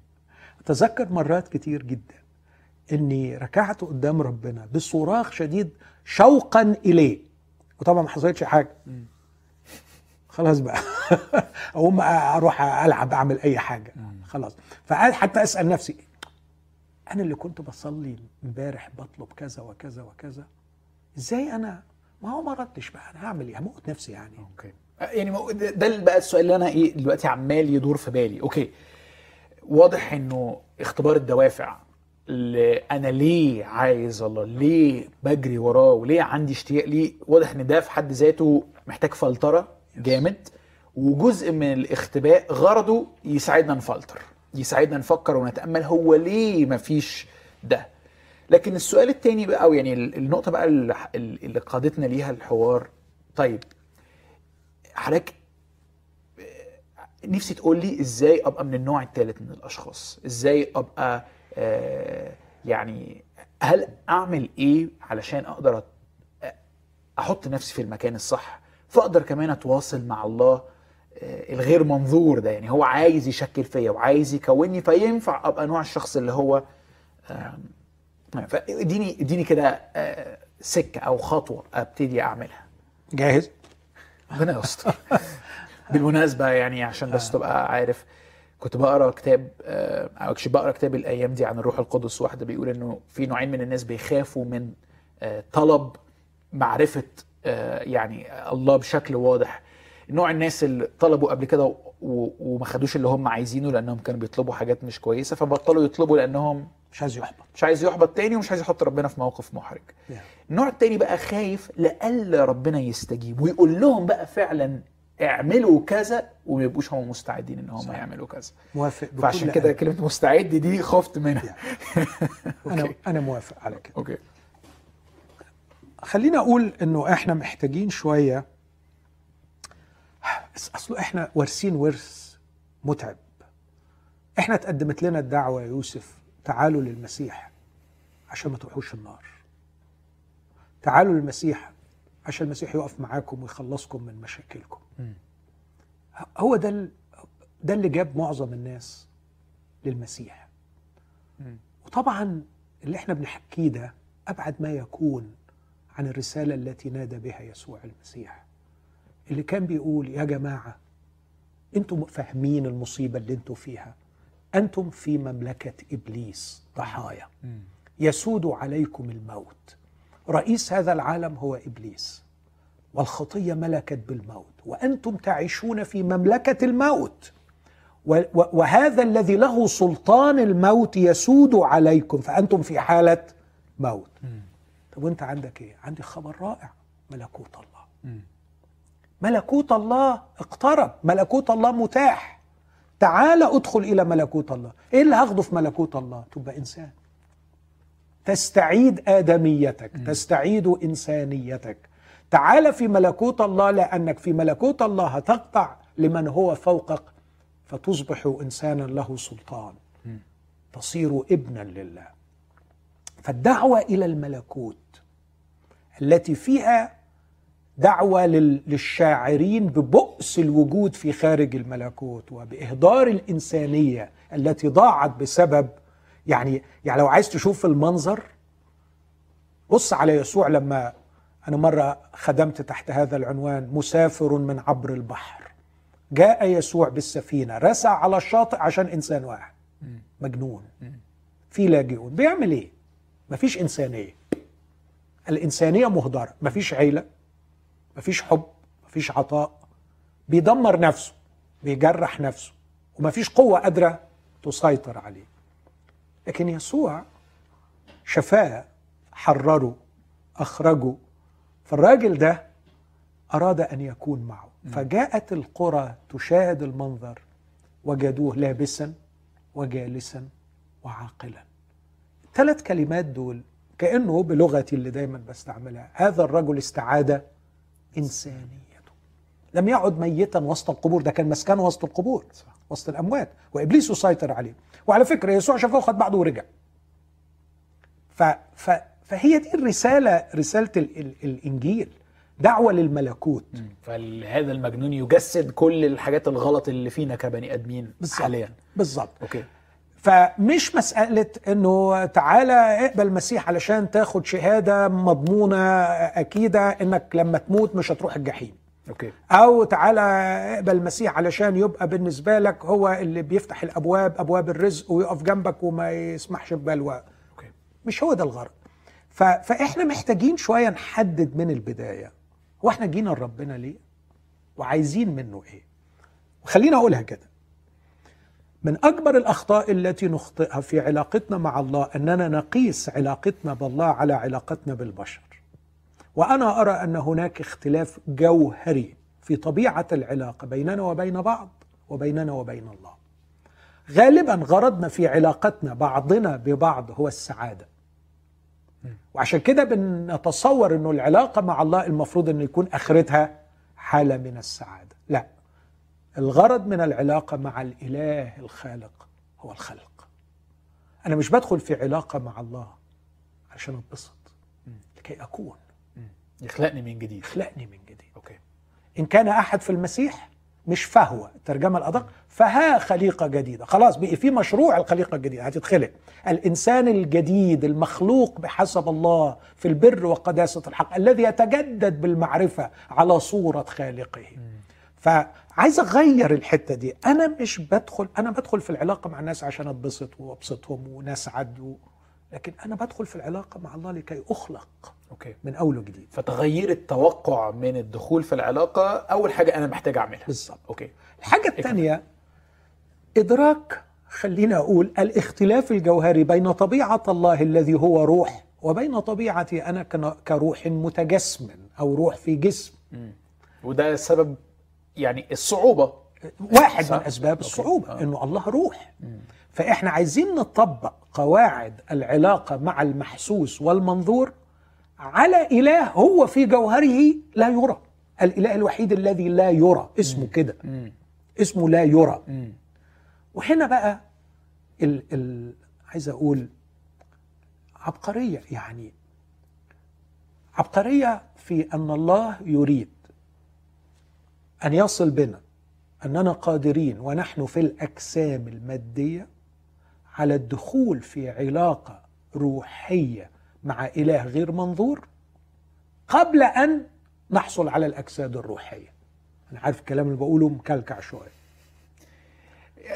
أتذكر مرات كتير جدا إني ركعت قدام ربنا بصراخ شديد شوقا إليه. وطبعا ما حصلتش حاجة. خلاص بقى. [laughs] أقوم أروح ألعب أعمل أي حاجة. خلاص. فقال حتى أسأل نفسي أنا اللي كنت بصلي امبارح بطلب كذا وكذا وكذا إزاي أنا؟ ما هو ما ردش بقى. أنا هعمل إيه؟ هموت نفسي يعني. okay. يعني ده بقى السؤال اللي أنا إيه دلوقتي عمال يدور في بالي. okay. واضح إنه اختبار الدوافع أنا ليه عايز الله؟ ليه بجري وراه؟ وليه عندي اشتياق ليه؟ واضح إن ده في حد ذاته محتاج فلترة جامد. وجزء من الاختباء غرضه يساعدنا نفلتر يساعدنا نفكر ونتأمل هو ليه مفيش ده. لكن السؤال التاني بقى أو يعني النقطة بقى اللي قادتنا ليها الحوار. طيب حضرتك نفسي تقول لي إزاي أبقى من النوع الثالث من الأشخاص؟ إزاي أبقى آه يعني هل أعمل إيه علشان أقدر أحط نفسي في المكان الصح؟ فأقدر كمان أتواصل مع الله آه الغير منظور ده. يعني هو عايز يشكل فيا وعايز يكونني فينفع أبقى نوع الشخص اللي هو آه فاديني إديني كده آه، سكة أو خطوة أبتدي أعملها. جاهز؟ ربنا يستر. بالمناسبة يعني عشان بس تبقى عارف كنت بقرأ كتاب آه، أو اكشلي بقرأ كتاب الأيام دي عن الروح القدس. واحدة بيقول إنه في نوعين من الناس بيخافوا من آه، طلب معرفة يعني الله بشكل واضح. نوع الناس اللي طلبوا قبل كده وما خدوش اللي هم عايزينه لأنهم كانوا بيطلبوا حاجات مش كويسة فبطلوا يطلبوا لأنهم مش عايز يحبط. مش عايز يحبط تاني ومش عايز يحط ربنا في موقف محرج. Yeah. النوع التاني بقى خايف لألا ربنا يستجيب ويقول لهم بقى فعلا اعملوا كذا وما يبقوش هم مستعدين إن هم. يعملوا كذا. موافق بكل فعشان كده. كلمة مستعد دي خفت منها. [laughs] أنا. أنا موافق على كده. أوكي خليني أقول إنه إحنا محتاجين شوية. بس اصله إحنا وارثين ورث متعب. إحنا اتقدمت لنا الدعوة يا يوسف تعالوا للمسيح عشان ما تروحوش النار. تعالوا للمسيح عشان المسيح يقف معاكم ويخلصكم من مشاكلكم. هو ده ده اللي جاب معظم الناس للمسيح. وطبعا اللي إحنا بنحكيه ده أبعد ما يكون عن الرسالة التي نادى بها يسوع المسيح اللي كان بيقول يا جماعة أنتم فاهمين المصيبة اللي أنتم فيها أنتم في مملكة إبليس ضحايا. يسود عليكم الموت رئيس هذا العالم هو إبليس. والخطية ملكت بالموت وأنتم تعيشون في مملكة الموت. وهذا الذي له سلطان الموت يسود عليكم فأنتم في حالة موت. طب وأنت عندك إيه؟ عندي خبر رائع. ملكوت الله. ملكوت الله اقترب. ملكوت الله متاح. تعال أدخل إلى ملكوت الله. إيه اللي هاخده في ملكوت الله؟ تبقى إنسان. تستعيد آدميتك تستعيد إنسانيتك. تعال في ملكوت الله لأنك في ملكوت الله هتخضع لمن هو فوقك فتصبح إنسانا له سلطان. تصير ابنا لله. فالدعوة إلى الملكوت التي فيها دعوة لل- للشاعرين ببؤس الوجود في خارج الملكوت وبإهدار الإنسانية التي ضاعت بسبب يعني يعني لو عايز تشوف المنظر بص على يسوع لما أنا مرة خدمت تحت هذا العنوان مسافر من عبر البحر. جاء يسوع بالسفينة رسع على الشاطئ عشان إنسان واحد. مجنون. في لاجئون. بيعمل إيه؟ مفيش إنسانية. الإنسانية مهدرة. مفيش عيلة مفيش حب مفيش عطاء. بيدمر نفسه بيجرح نفسه ومفيش قوة قادرة تسيطر عليه. لكن يسوع شفاه حرره أخرجه. فالراجل ده أراد أن يكون معه. فجاءت القرى تشاهد المنظر وجدوه لابسا وجالسا وعاقلا. الثلاث كلمات دول كأنه بلغتي اللي دايما بستعملها. هذا الرجل استعاد إنسانيته. لم يعد ميتا وسط القبور ده كان مسكنه وسط القبور. وسط الأموات وإبليس يسيطر عليه. وعلى فكرة يسوع شافه وخد بعضه ورجع. ف ف فهي دي الرسالة رسالة ال ال الإنجيل دعوة للملكوت. فهذا المجنون يجسد كل الحاجات الغلط اللي فينا كبني آدمين بالظبط. حاليا. بالظبط. okay. فمش مسألة إنه تعالى اقبل المسيح علشان تاخد شهادة مضمونة أكيدة إنك لما تموت مش هتروح الجحيم. أوكي. أو تعالى اقبل المسيح علشان يبقى بالنسبة لك هو اللي بيفتح الأبواب أبواب الرزق ويقف جنبك وما يسمحش ببلوى. مش هو ده الغرض. ف... فإحنا محتاجين شوية نحدد من البداية. هو إحنا جينا لربنا ليه؟ وعايزين منه إيه؟ وخلينا أقولها كده. من أكبر الأخطاء التي نخطئها في علاقتنا مع الله أننا نقيس علاقتنا بالله على علاقتنا بالبشر. وأنا أرى أن هناك اختلاف جوهري في طبيعة العلاقة بيننا وبين بعض وبيننا وبين الله. غالبا غرضنا في علاقتنا بعضنا ببعض هو السعادة. وعشان كده بنتصور إنه العلاقة مع الله المفروض انه يكون آخرتها حالة من السعادة. لا الغرض من العلاقة مع الإله الخالق هو الخلق. أنا مش بدخل في علاقة مع الله عشان أتبسط لكي أكون. يخلقني من جديد. خلقني من جديد. أوكي. إن كان أحد في المسيح مش فهو الترجمة الأدق فها خليقة جديدة. خلاص بقي في مشروع الخليقة الجديدة هتتخلق. الإنسان الجديد المخلوق بحسب الله في البر وقداسة الحق الذي يتجدد بالمعرفة على صورة خالقه. فعايز أغير الحتة دي. أنا مش بدخل أنا بدخل في العلاقة مع الناس عشان أتبسط وأبسطهم ونسعد و... لكن أنا بدخل في العلاقة مع الله لكي أخلق. okay. من أول وجديد. فتغيير التوقع من الدخول في العلاقة أول حاجة أنا محتاج أعملها. بالظبط. okay. الحاجة الثانية إدراك خلينا أقول الاختلاف الجوهري بين طبيعة الله الذي هو روح وبين طبيعتي كن- كروح متجسم أو روح في جسم. مم. وده سبب يعني الصعوبة. واحد صح. من أسباب okay. الصعوبة آه. إنه الله روح. فإحنا عايزين نطبق قواعد العلاقة مع المحسوس والمنظور على إله هو في جوهره لا يرى. الإله الوحيد الذي لا يرى. اسمه كده. اسمه لا يرى. وهنا بقى ال ال عايز أقول عبقرية يعني. عبقرية في أن الله يريد أن يصل بنا أننا قادرين ونحن في الأجسام المادية على الدخول في علاقة روحية مع إله غير منظور قبل أن نحصل على الأجساد الروحية. أنا عارف الكلام اللي بقوله مكلكع شوية.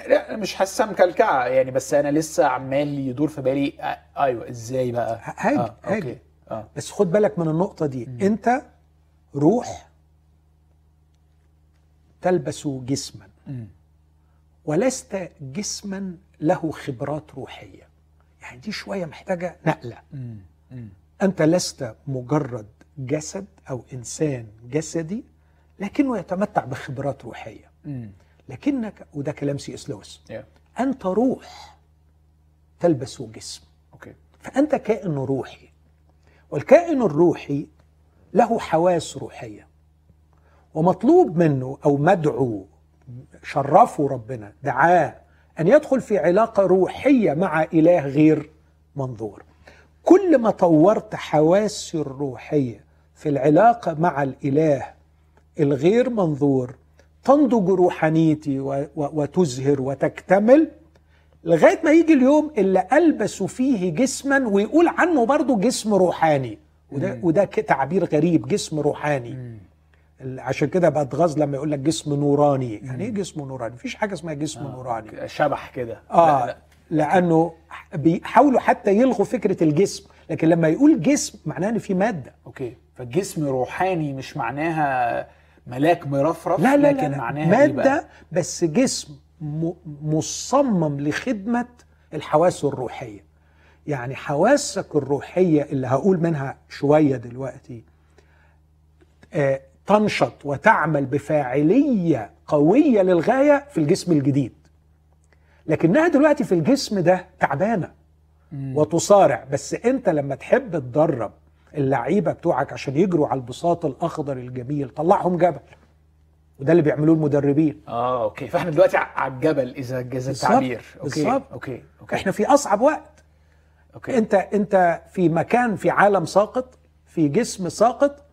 لا مش حاسسها مكلكعة يعني بس أنا لسه عمال يدور في بالي. آه أيوه إزاي بقى؟ هاجي آه هاجي. آه. بس خد بالك من النقطة دي. مم. أنت روح تلبس جسما. مم. ولست جسما له خبرات روحية. يعني دي شوية محتاجة نقلة. مم. أنت لست مجرد جسد أو إنسان جسدي لكنه يتمتع بخبرات روحية. لكنك وده كلام سي إس لويس Yeah. أنت روح تلبس جسم. فأنت كائن روحي والكائن الروحي له حواس روحية. ومطلوب منه أو مدعو شرفه ربنا دعاه أن يدخل في علاقة روحية مع إله غير منظور. كل ما طورت حواسي الروحية في العلاقة مع الإله الغير منظور تنضج روحانيتي وتزهر وتكتمل لغاية ما يجي اليوم اللي ألبس فيه جسما ويقول عنه برضه جسم روحاني. وده مم. وده تعبير غريب جسم روحاني. مم. عشان كده بتغاظ لما يقول لك جسم نوراني. يعني إيه جسم نوراني؟ مفيش حاجة اسمها جسم آه. نوراني. شبح كده. آه. لا لا. لأنه بيحاولوا حتى يلغوا فكرة الجسم. لكن لما يقول جسم معناه إن في مادة. أوكي. فالجسم روحاني مش معناها ملاك مرفرف لا لا لا, لكن لا. معناها إيه بقى؟ ماده بس جسم مصمم لخدمة الحواس الروحية. يعني حواسك الروحية اللي هقول منها شوية دلوقتي آه، تنشط وتعمل بفاعلية قوية للغاية في الجسم الجديد. لكنها دلوقتي في الجسم ده تعبانة. وتصارع. بس انت لما تحب تدرب اللعيبة بتوعك عشان يجروا على البساط الأخضر الجميل طلعهم جبل. وده اللي بيعملوه المدربين. آه okay. فإحنا دلوقتي على الجبل إذا جاز التعبير. okay بالظبط. okay okay. إحنا في أصعب وقت. okay. انت انت في مكان في عالم ساقط في جسم ساقط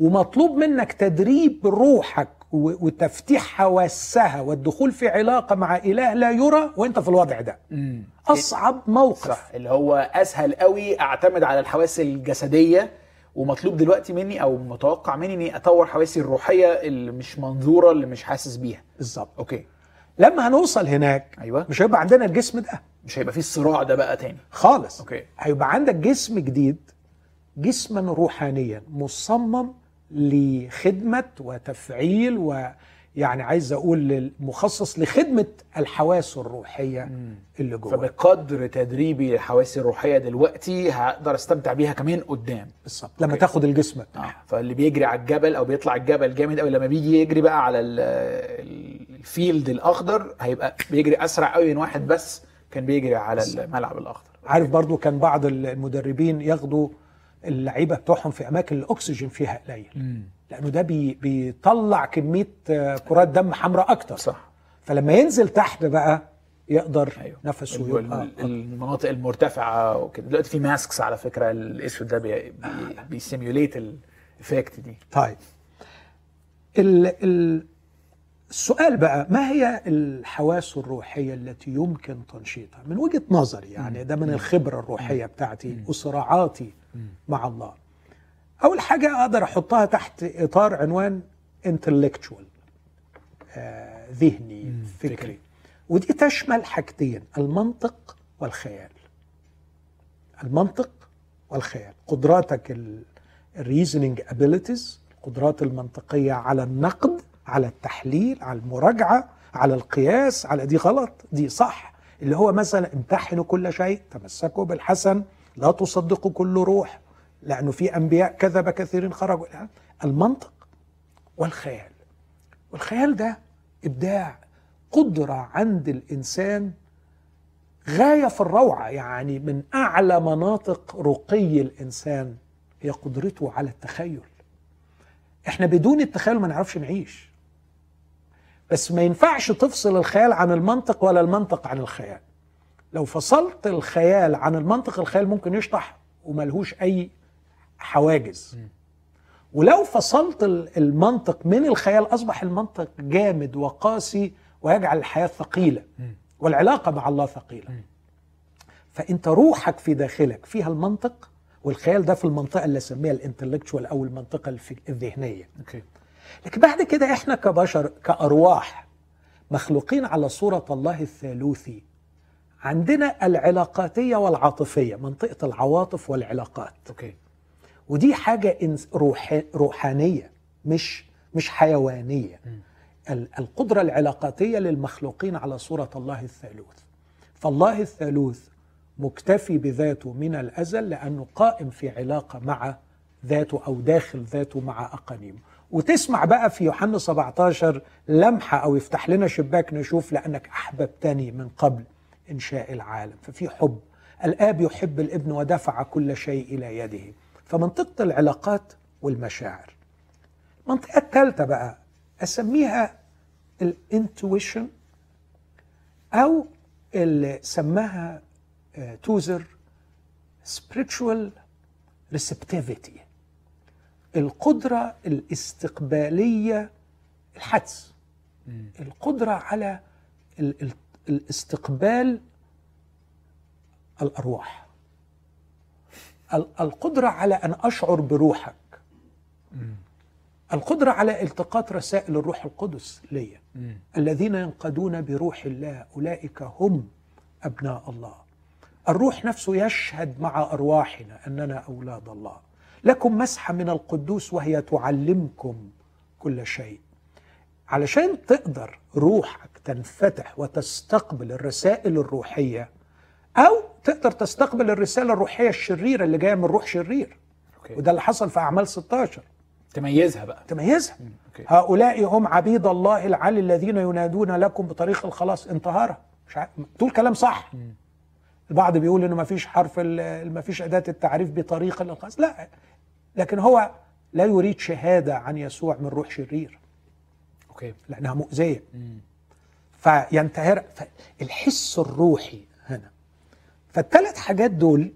ومطلوب منك تدريب روحك وتفتيح حواسها والدخول في علاقة مع إله لا يرى وأنت في الوضع ده. مم. أصعب موقف. صح. اللي هو أسهل قوي أعتمد على الحواس الجسدية ومطلوب دلوقتي مني أو متوقع مني إني أطور حواسي الروحية اللي مش منظورة اللي مش حاسس بيها. بالظبط. okay. لما هنوصل هناك أيوه. مش هيبقى عندنا الجسم ده. مش هيبقى فيه الصراع ده بقى تاني. خالص. okay. هيبقى عندك جسم جديد جسما روحانيا مصمم لخدمة وتفعيل ويعني عايز أقول مخصص لخدمة الحواس الروحية اللي جوه فبقدر تدريبي لحواسي الروحية دلوقتي هقدر أستمتع بيها كمان قدام. بالظبط. لما okay. تاخد الجسم. آه. بتاعها فاللي بيجري على الجبل أو بيطلع الجبل جامد قوي لما بيجي يجري بقى على ال- ال field الأخضر هيبقى بيجري أسرع قوي من واحد بس كان بيجري على الملعب الأخضر. عارف برضو كان بعض المدربين ياخدوا اللعيبة بتوعهم في أماكن الأكسجين فيها قليل. لأنه ده بي بيطلع كمية آه، كرات دم حمراء أكتر. صح. فلما ينزل تحت بقى يقدر أيوه. نفسه يبقى ال- المناطق المرتفعة وكده. دلوقتي في masks على فكرة الأسود ده بي- بي- بي simulate ال effect دي. طيب. ال ال السؤال بقى ما هي الحواس الروحية التي يمكن تنشيطها؟ من وجهة نظري يعني ده من الخبرة الروحية بتاعتي وصراعاتي مع الله. أول حاجة أقدر أحطها تحت إطار عنوان intellectual آه ذهني فكري. فكري. ودي تشمل حاجتين المنطق والخيال. المنطق والخيال. قدراتك ال reasoning abilities القدرات المنطقية على النقد على التحليل على المراجعة على القياس على دي غلط دي صح. اللي هو مثلا امتحنوا كل شيء تمسكوا بالحسن لا تصدقوا كل روح لأنه في أنبياء كذب كثيرين خرجوا المنطق والخيال. والخيال ده إبداع قدرة عند الإنسان غاية في الروعة يعني من أعلى مناطق رقي الإنسان هي قدرته على التخيل. إحنا بدون التخيل ما نعرفش نعيش. بس ما ينفعش تفصل الخيال عن المنطق ولا المنطق عن الخيال. لو فصلت الخيال عن المنطق الخيال ممكن يشطح وملهوش أي حواجز. ولو فصلت المنطق من الخيال أصبح المنطق جامد وقاسي ويجعل الحياة ثقيلة والعلاقة مع الله ثقيلة. فأنت روحك في داخلك فيها المنطق والخيال ده في المنطقة اللي أسميها الانتلكتشوال أو المنطقة الذهنية. لكن بعد كده إحنا كبشر كأرواح مخلوقين على صورة الله الثالوثي. عندنا العلاقاتية والعاطفية منطقة العواطف والعلاقات. أوكي. ودي حاجة روح روحانية مش مش حيوانية. القدرة العلاقاتية للمخلوقين على صورة الله الثالوث. فالله الثالوث مكتفي بذاته من الأزل لأنه قائم في علاقة مع ذاته أو داخل ذاته مع أقانيمه. وتسمع بقى في يوحنا 17 لمحة أو يفتح لنا شباك نشوف لأنك أحببتني من قبل. إنشاء العالم. ففي حب. الآب يحب الابن ودفع كل شيء إلى يده. فمنطقه العلاقات والمشاعر. المنطقة الثالثه بقى. أسميها الإنتويشن أو اللي سماها توزر spiritual receptivity. القدرة الاستقبالية الحدس. القدرة على الاستقبال الأرواح. القدرة على أن أشعر بروحك. القدرة على التقاط رسائل الروح القدس لي الذين ينقدون بروح الله أولئك هم أبناء الله. الروح نفسه يشهد مع أرواحنا أننا أولاد الله. لكم مسحة من القدوس وهي تعلمكم كل شيء. علشان تقدر روحك تنفتح وتستقبل الرسائل الروحية أو تقدر تستقبل الرسالة الروحية الشريرة اللي جاية من روح شرير. okay. وده اللي حصل في أعمال 16 تميزها بقى. تميزها. okay. هؤلاء هم عبيد الله العلي الذين ينادون لكم بطريق الخلاص انتهارا مش عارف تقول كلام صح. البعض بيقول إنه ما فيش حرف ما فيش أداة التعريف بطريقه للخاص لا. لكن هو لا يريد شهادة عن يسوع من روح شرير. أوكي. لأنها مؤذية. فينتهر. الحس الروحي هنا. فالثلاث حاجات دول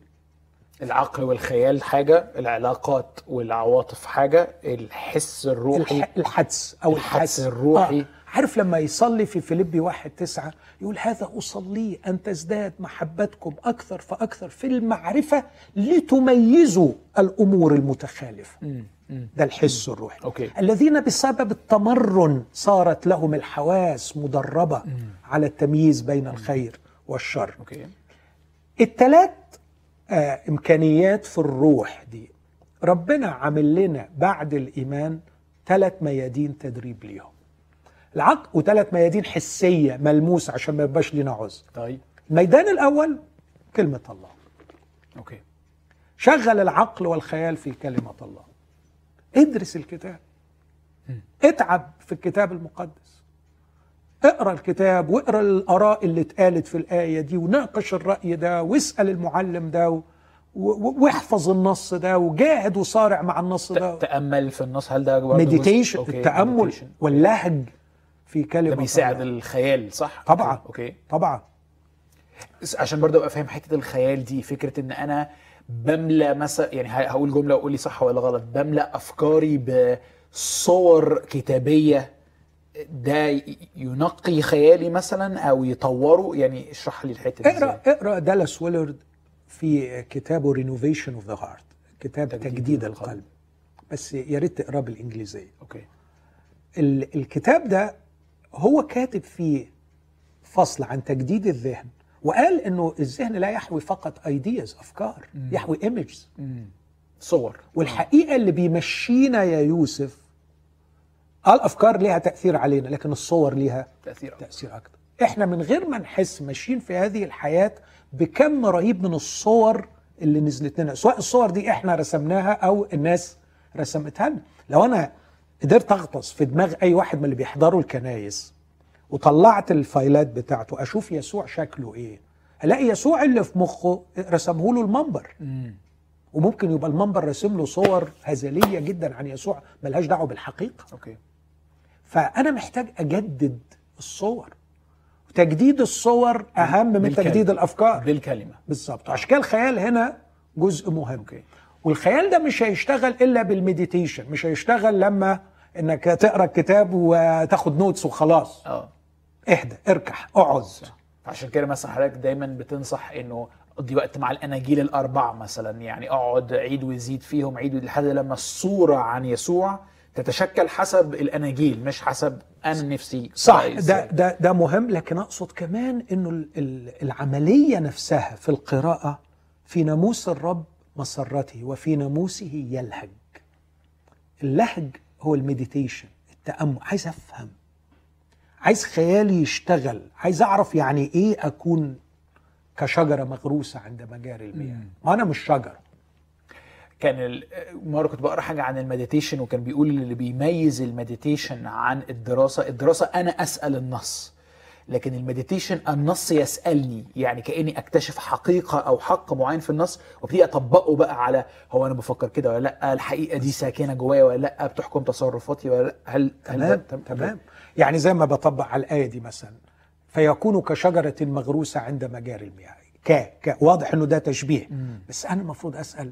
العقل والخيال حاجة العلاقات والعواطف حاجة الحس الروحي الحدس أو الحدس الروحي. آه. عارف لما يصلي في فيليبي واحد تسعة يقول هذا أصلي أن تزداد محبتكم أكثر فأكثر في المعرفة لتميزوا الأمور المتخالفة. ده الحس الروحي. okay. الذين بسبب التمرن صارت لهم الحواس مدربة على التمييز بين الخير والشر. okay. الثلاث آه إمكانيات في الروح دي. ربنا عامل لنا بعد الإيمان ثلاث ميادين تدريب ليهم. العقل وثلاث ميادين حسية ملموسة عشان ما يبقاش لنا عذر. طيب. الميدان الأول كلمة الله. okay. شغل العقل والخيال في كلمة الله. ادرس الكتاب. اتعب في الكتاب المقدس. اقرأ الكتاب واقرأ الآراء اللي اتقالت في الآية دي وناقش الرأي ده واسأل المعلم ده واحفظ النص ده وجاهد وصارع مع النص ده. تأمل في النص. هل ده meditation التأمل واللهج في كلمة ده بيساعد الله. الخيال صح؟ طبعا okay. طبعا. عشان برضه أبقى فاهم حتة الخيال دي فكرة إن أنا بملى مثلا يعني هقول جملة وقول لي صح ولا غلط. بملى أفكاري بصور كتابية ده ينقي خيالي مثلا أو يطوره؟ يعني اشرح لي الحتة دي اقرأ اقرأ دالاس ويلارد في كتابه Renovation of the Heart كتاب تجديد, تجديد القلب. القلب. بس يا ريت تقرأه بالإنجليزية. okay. الكتاب ده هو كاتب فيه فصل عن تجديد الذهن. وقال إنه الذهن لا يحوي فقط ideas أفكار مم. يحوي images صور. والحقيقة اللي بيمشينا يا يوسف الأفكار ليها تأثير علينا لكن الصور ليها تأثير أكتر. تأثير أكتر إحنا من غير ما نحس ماشيين في هذه الحياة بكم رهيب من الصور اللي نزلت لنا سواء الصور دي إحنا رسمناها أو الناس رسمتها لنا. لو أنا قدرت أغطس في دماغ أي واحد من اللي بيحضروا الكنايس وطلعت ال files ات بتاعته أشوف يسوع شكله إيه. ألاقي يسوع اللي في مخه رسمه له المنبر. وممكن يبقى المنبر راسم له صور هزلية جدا عن يسوع ملهاش دعوة بالحقيقة. okay. فأنا محتاج أجدد الصور. تجديد الصور أهم من بالكلمة. تجديد الأفكار. بالكلمة. بالظبط. عشان كده الخيال هنا جزء مهم. okay. والخيال ده مش هيشتغل إلا بال meditation مش هيشتغل لما إنك تقرأ الكتاب وتاخد notes وخلاص. آه. اهدى اركح اقعد. عشان كده مثلا حضرتك دايما بتنصح إنه قضي وقت مع الأناجيل الأربعة مثلا يعني اقعد عيد وزيد فيهم عيد لحد لما الصورة عن يسوع تتشكل حسب الأناجيل مش حسب أنا نفسي صح ده. ده ده مهم لكن أقصد كمان إنه ال- ال- العملية نفسها في القراءة في ناموس الرب مسرته وفي ناموسه يلهج. اللهج هو ال meditation التأمل عايز أفهم. عايز خيالي يشتغل عايز أعرف يعني إيه أكون كشجرة مغروسة عند مجاري المياه. ما أنا مش شجرة. كان مره كنت بقرأ حاجة عن ال meditation وكان بيقول اللي بيميز ال meditation عن الدراسة الدراسة أنا أسأل النص لكن المديتيشن النص يسألني يعني كأني أكتشف حقيقة أو حق معين في النص وأبتدي أطبقه بقى على هو أنا بفكر كده ولا لأ؟ الحقيقة دي ساكنة جوايا ولا لأ؟ بتحكم تصرفاتي ولا لأ؟ هل هل تمام. تمام. يعني زي ما بطبق على الآية دي مثلا فيكون كشجرة مغروسة عند مجاري المياه. ك ك واضح إنه ده تشبيه. بس أنا المفروض أسأل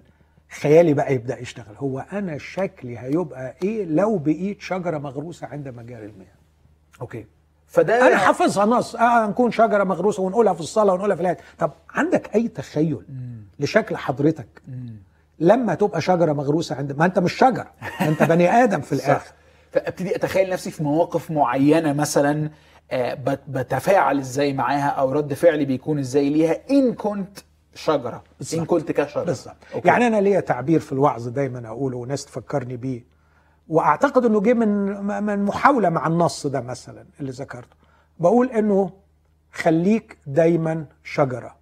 خيالي بقى يبدأ يشتغل. هو أنا شكلي هيبقى إيه لو بقيت شجرة مغروسة عند مجاري المياه؟ أوكي. فده أنا حافظها نص. آه نكون شجرة مغروسة ونقولها في الصلاة ونقولها في الايه طب عندك أي تخيل لشكل حضرتك لما تبقى شجرة مغروسة عند ما أنت مش شجره أنت بني آدم في صح. الآخر فابتدي اتخيل نفسي في مواقف معينة مثلا آه، بت- بتفاعل إزاي معاها أو رد فعلي بيكون إزاي ليها إن كنت شجرة بالظبط. ان كنت كشجرة بالظبط. يعني أنا ليا تعبير في الوعظ دايما أقوله وناس تفكرني بيه وأعتقد إنه جه من من محاولة مع النص ده مثلا اللي ذكرته بقول إنه خليك دايما شجرة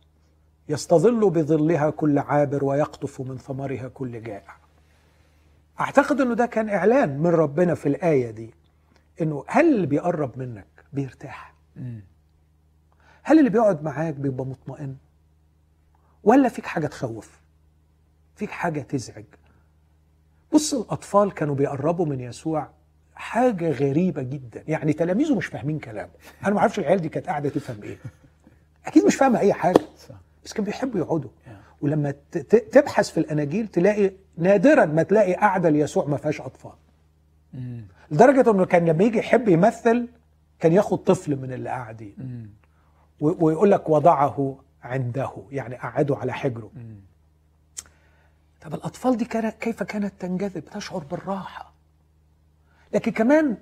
يستظل بظلها كل عابر ويقطف من ثمرها كل جائع أعتقد إنه ده كان إعلان من ربنا في الآية دي إنه هل اللي بيقرب منك بيرتاح؟ هل اللي بيقعد معاك بيبقى مطمئن؟ ولا فيك حاجة تخوف؟ فيك حاجة تزعج؟ بص الأطفال كانوا بيقربوا من يسوع حاجة غريبة جدا. يعني تلاميذه مش فاهمين كلامه. أنا ما أعرفش العيال دي كانت قاعدة تفهم إيه. أكيد مش فاهمة أي حاجة. بس كانوا بيحبوا يقعدوا. ولما تبحث في الأناجيل تلاقي نادرا ما تلاقي قاعدة ليسوع ما فيهاش أطفال. لدرجة إنه كان لما يجي يحب يمثل كان ياخد طفل من اللي قاعدين ويقول لك وضعه عنده يعني قعده على حجره مم. طب الأطفال دي كانت كيف كانت تنجذب تشعر بالراحة لكن كمان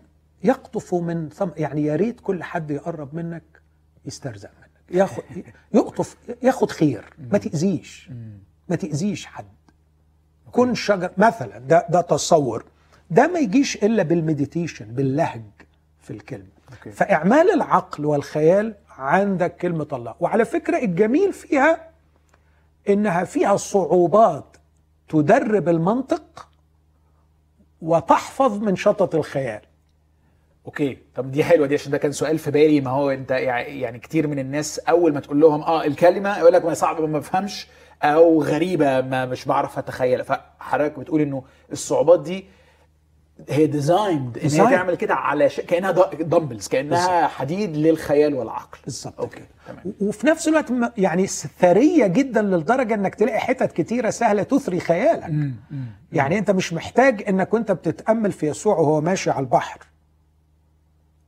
يقطف من ثم يعني يا ريت كل حد يقرب منك يسترزق منك ياخد يقطف ياخد خير ما تأذيش. ما تأذيش حد كن شجر. مثلا ده ده تصور. ده ما يجيش إلا بال meditation باللهج في الكلمة. okay. فإعمال العقل والخيال عندك كلمة الله. وعلى فكرة الجميل فيها إنها فيها صعوبات تدرب المنطق وتحفظ من شطط الخيال. okay. طب دي حلوة دي عشان ده كان سؤال في بالي. ما هو أنت يع- يعني كتير من الناس أول ما تقول لهم آه الكلمة يقول لك ما صعب ما بفهمش. أو غريبة ما مش بعرف اتخيلها فحضرتك بتقول إنه الصعوبات دي هي designed إن هي. تعمل كده على ش... كأنها dumbbells كأنها حديد للخيال والعقل. بالظبط. okay. تمام. وفي نفس الوقت يعني ثرية جدا للدرجة إنك تلاقي حتت كتيرة سهلة تثري خيالك. يعني أنت مش محتاج إنك وأنت بتتأمل في يسوع وهو ماشي على البحر.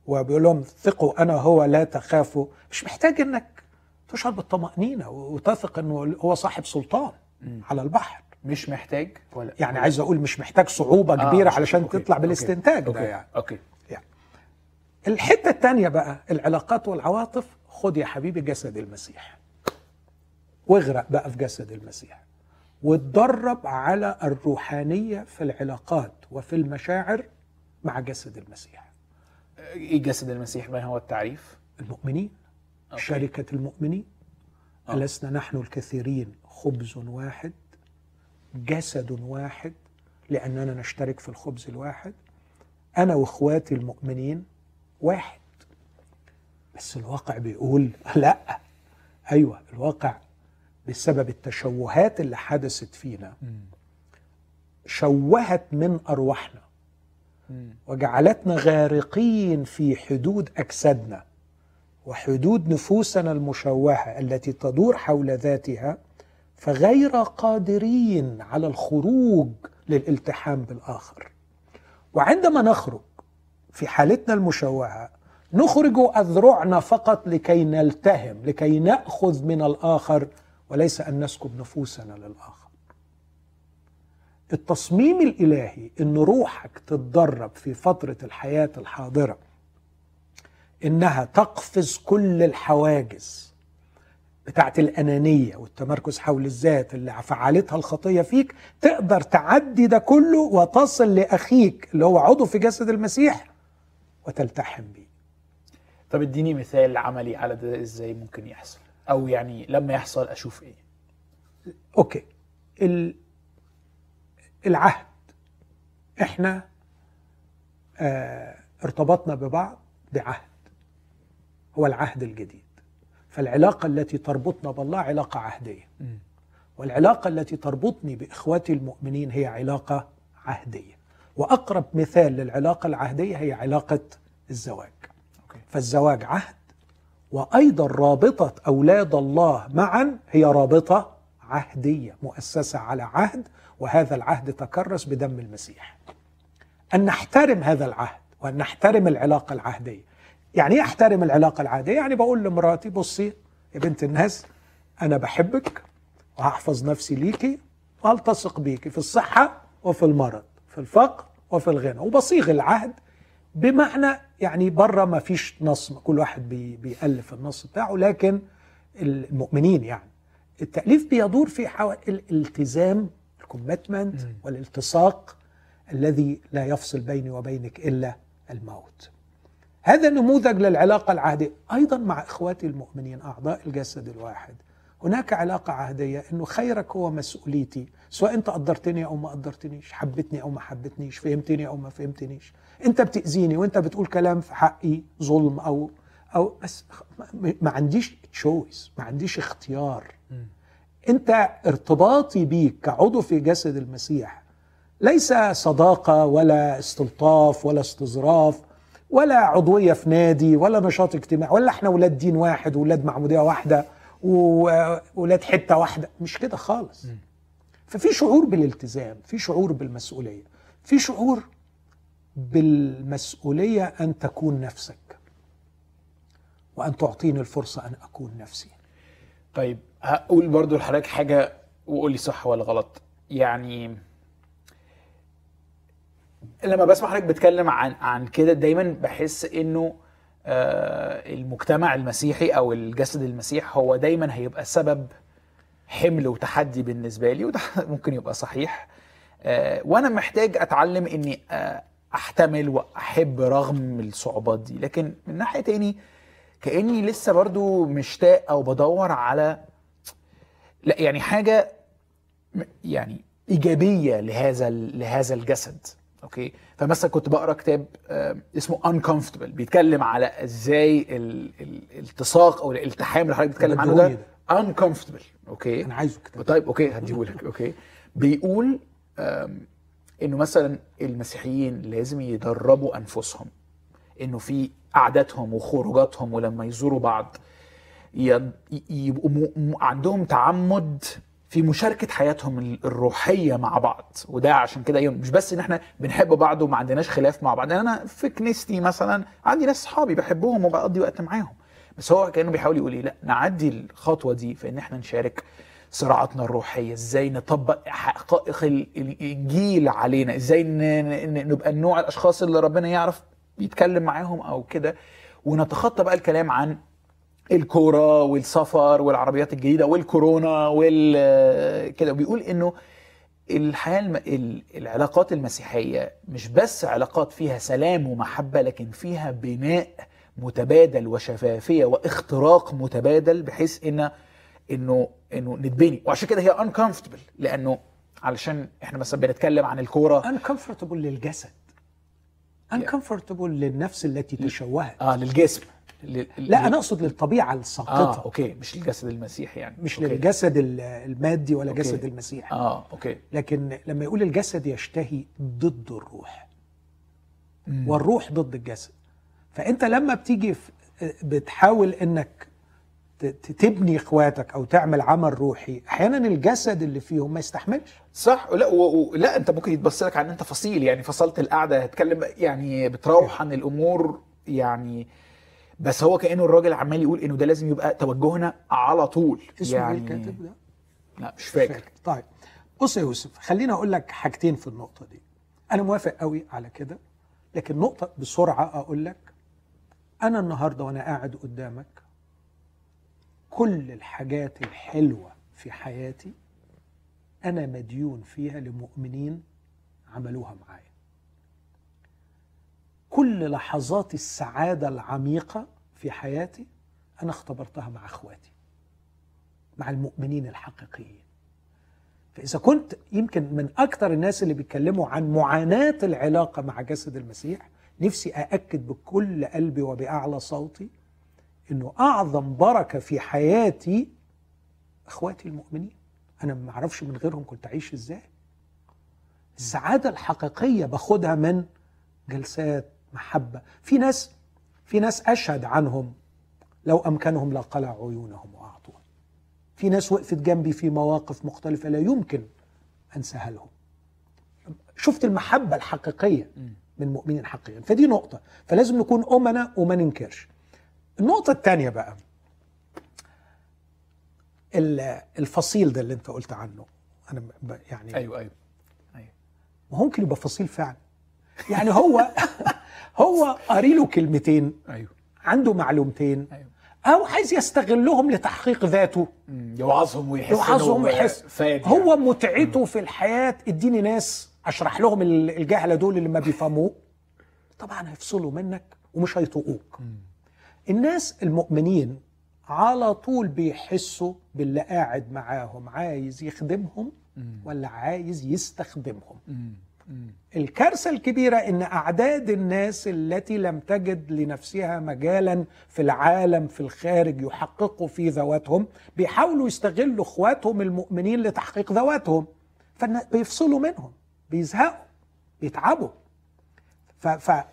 وبيقول لهم ثقوا أنا هو لا تخافوا. مش محتاج إنك تشعر بالطمأنينة وتثق إنه هو صاحب سلطان على البحر. مش محتاج ولا يعني عايز أقول مش محتاج صعوبة آه، كبيرة مش- علشان okay، تطلع okay، بالاستنتاج ده okay، يعني. okay. يعني الحتة الثانية بقى العلاقات والعواطف. خد يا حبيبي جسد المسيح. واغرق بقى في جسد المسيح. واتدرب على الروحانية في العلاقات وفي المشاعر مع جسد المسيح. إيه جسد المسيح؟ ما هو التعريف؟ المؤمنين. okay. شركة المؤمنين. آه. ألسنا نحن الكثيرين خبز واحد جسد واحد لأننا نشترك في الخبز الواحد. أنا وإخواتي المؤمنين واحد. بس الواقع بيقول [laughs] لا. أيوه الواقع بسبب التشوهات اللي حدثت فينا شوهت من أرواحنا. وجعلتنا غارقين في حدود أجسادنا. وحدود نفوسنا المشوهة التي تدور حول ذاتها فغير قادرين على الخروج للالتحام بالآخر. وعندما نخرج في حالتنا المشوهة نخرج أذرعنا فقط لكي نلتهم لكي نأخذ من الآخر وليس أن نسكب نفوسنا للآخر. التصميم الإلهي إن روحك تتدرب في فترة الحياة الحاضرة إنها تقفز كل الحواجز بتاعت الأنانية والتمركز حول الذات اللي فعلتها الخطية فيك تقدر تعدي ده كله وتصل لأخيك اللي هو عضو في جسد المسيح وتلتحم بيه. طب اديني مثال عملي على ده إزاي ممكن يحصل أو يعني لما يحصل أشوف إيه؟ أوكي. ال... العهد. إحنا آه ارتبطنا ببعض بعهد. هو العهد الجديد. فالعلاقة التي تربطنا بالله علاقة عهدية. والعلاقة التي تربطني بإخواتي المؤمنين هي علاقة عهدية. وأقرب مثال للعلاقة العهدية هي علاقة الزواج. فالزواج عهد وأيضا رابطة أولاد الله معا هي رابطة عهدية مؤسسة على عهد وهذا العهد تكرس بدم المسيح. أن نحترم هذا العهد وأن نحترم العلاقة العهدية. يعني إيه أحترم العلاقة العادية. يعني بقول لمراتي بصي يا بنت الناس أنا بحبك وهحفظ نفسي ليكي وهلتصق بيكي في الصحة وفي المرض في الفقر وفي الغنى. وبصيغ العهد بمعنى يعني بره ما فيش نص كل واحد بي بيألف النص بتاعه لكن المؤمنين يعني. التأليف بيدور في حوالي الالتزام ال commitment والالتصاق الذي لا يفصل بيني وبينك إلا الموت. هذا نموذج للعلاقة العهدية. أيضا مع إخواتي المؤمنين أعضاء الجسد الواحد هناك علاقة عهدية أنه خيرك هو مسؤوليتي. سواء أنت قدرتني أو ما قدرتنيش حبتني أو ما حبتنيش فهمتني أو ما فهمتنيش. أنت بتأذيني وأنت بتقول كلام في حقي ظلم أو أو بس ما عنديش choice ما عنديش اختيار. أنت ارتباطي بيك كعضو في جسد المسيح ليس صداقة ولا استلطاف ولا استظراف. ولا عضوية في نادي ولا نشاط اجتماعي ولا إحنا ولاد دين واحد وولاد معمودية واحدة وولاد حتة واحدة. مش كده خالص. ففي شعور بالالتزام في شعور بالمسؤولية في شعور بالمسؤولية أن تكون نفسك وأن تعطيني الفرصة أن أكون نفسي. طيب هقول برضو لحضرتك حاجة وقول لي صح ولا غلط. يعني لما بسمع حضرتك بتكلم عن عن كده دايما بحس إنه آه المجتمع المسيحي أو الجسد المسيح هو دايما هيبقى سبب حمل وتحدي بالنسبة لي وده [laughs] ممكن يبقى صحيح. آه وأنا محتاج أتعلم إني آه أحتمل وأحب رغم الصعوبات دي. لكن من ناحية تاني كأني لسه برضو مشتاق أو بدور على لا يعني حاجة يعني إيجابية لهذا لهذا الجسد. okay؟ فمثلا كنت بقرأ كتاب اسمه uncomfortable بيتكلم على إزاي الالتصاق أو الالتحام اللي حضرتك بتتكلم عنه ده. uncomfortable okay؟ أنا عايزه كتاب. طيب okay هديهولك okay؟ بيقول إنه مثلا المسيحيين لازم يدربوا أنفسهم إنه في قعداتهم وخروجاتهم ولما يزوروا بعض يبقوا عندهم تعمد في مشاركة حياتهم الروحية مع بعض. وده عشان كده يوم مش بس إن إحنا بنحب بعض وما عندناش خلاف مع بعض. أنا في كنيستي مثلا عندي ناس صحابي بحبهم وبقضي وقت معاهم. بس هو كأنه بيحاول يقول لي لأ نعدي الخطوة دي في إن إحنا نشارك صراعاتنا الروحية. إزاي نطبق حقائق الانجيل علينا؟ إزاي نبقى النوع الأشخاص اللي ربنا يعرف يتكلم معاهم أو كده. ونتخطى بقى الكلام عن الكورة والسفر والعربيات الجديدة والكورونا وال كده. بيقول إنه الحياة الم... العلاقات المسيحية مش بس علاقات فيها سلام ومحبة لكن فيها بناء متبادل وشفافية واختراق متبادل بحيث ان إنه إنه نتبني. وعشان كده هي uncomfortable لأنه علشان إحنا مثلا بنتكلم عن الكورة. uncomfortable للجسد. Uncomfortable للنفس التي تشوهت آه للجسم. لل... لا أنا أقصد للطبيعة الساقطة. آه okay. مش الجسد المسيحي يعني. مش okay. للجسد ال- المادي ولا okay. جسد المسيح. آه okay. لكن لما يقول الجسد يشتهي ضد الروح. والروح ضد الجسد. فأنت لما بتيجي بتحاول إنك تبني إخواتك أو تعمل عمل روحي أحيانا الجسد اللي فيهم ما يستحملش. صح. لا و... و... لا أنت ممكن يتبص لك على إن أنت فصيل. يعني فصلت القعدة هتكلم يعني بتروح عن الأمور يعني بس هو كأنه الراجل عمال يقول إنه ده لازم يبقى توجهنا على طول. اسمه يعني إيه الكاتب ده؟ لا مش فاكر. طيب. بص يا يوسف خليني أقول لك حاجتين في النقطة دي. أنا موافق قوي على كده لكن نقطة بسرعة أقول لك. أنا النهارده وأنا قاعد قدامك كل الحاجات الحلوة في حياتي أنا مديون فيها لمؤمنين عملوها معايا. كل لحظات السعادة العميقة في حياتي أنا اختبرتها مع أخواتي مع المؤمنين الحقيقيين. فإذا كنت يمكن من أكثر الناس اللي بيتكلموا عن معاناة العلاقة مع جسد المسيح نفسي أأكد بكل قلبي وبأعلى صوتي إنه أعظم بركة في حياتي إخواتي المؤمنين. أنا ما أعرفش من غيرهم كنت أعيش إزاي. السعادة الحقيقية باخدها من جلسات محبة. في ناس في ناس أشهد عنهم. لو أمكنهم لقلع عيونهم وأعطوها في ناس وقفت جنبي في مواقف مختلفة لا يمكن أنساها لهم. شفت المحبة الحقيقية من مؤمنين حقيقيا فدي نقطة. فلازم نكون أمنا وما ننكرش. النقطة الثانية بقى. ال- الفصيل ده اللي أنت قلت عنه. أنا يعني أيوه أيوه. أيوه. ممكن يبقى فصيل فعلا يعني هو [laughs] هو قاري له كلمتين أيوه. عنده معلومتين أيوه. أو عايز يستغلهم لتحقيق ذاته. يوعظهم ويحس يوعظهم ويحس. فاد هو يعني. متعته في الحياة اديني ناس اشرح لهم ال- الجهله دول اللي ما بيفهموه. طبعا هيفصلوا منك ومش هيطوقوك. الناس المؤمنين على طول بيحسوا باللي قاعد معاهم عايز يخدمهم ولا عايز يستخدمهم. الكارثة الكبيرة إن أعداد الناس التي لم تجد لنفسها مجالا في العالم في الخارج يحققوا في ذواتهم بيحاولوا يستغلوا إخواتهم المؤمنين لتحقيق ذواتهم. فبيفصلوا منهم بيزهقوا بيتعبوا.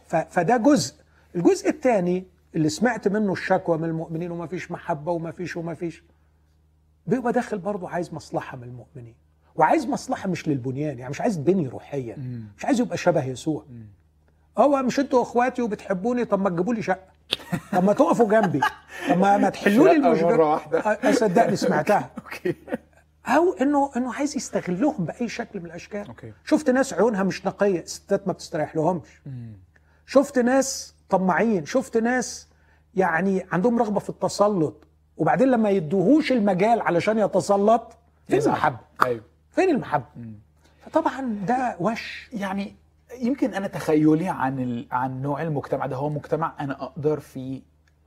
فده جزء. الجزء الثاني اللي سمعت منه الشكوى من المؤمنين وما فيش محبة وما فيش وما فيش بيبقى داخل برضه عايز مصلحة من المؤمنين. وعايز مصلحة مش للبنيان يعني مش عايز بني روحيا مش عايز يبقى شبه يسوع. هو مش أنتوا اخواتي وبتحبوني طب ما تجيبوا لي شقة. طب ما تقفوا جنبي. طب ما تحلوا لي. أه، صدقني سمعتها. [laughs] أو إنه إنه عايز يستغلهم بأي شكل من الأشكال. أوكي. شفت ناس عيونها مش نقية ستات ما بتستريح لهمش شفت ناس طماعين شفت ناس يعني عندهم رغبة في التسلط وبعدين لما يدوهوش المجال علشان يتسلط فين. المحبه أيوه. فين المحبة؟ فطبعا ده وش. يعني يمكن أنا تخيلي عن ال... عن نوع المجتمع ده. هو مجتمع أنا أقدر فيه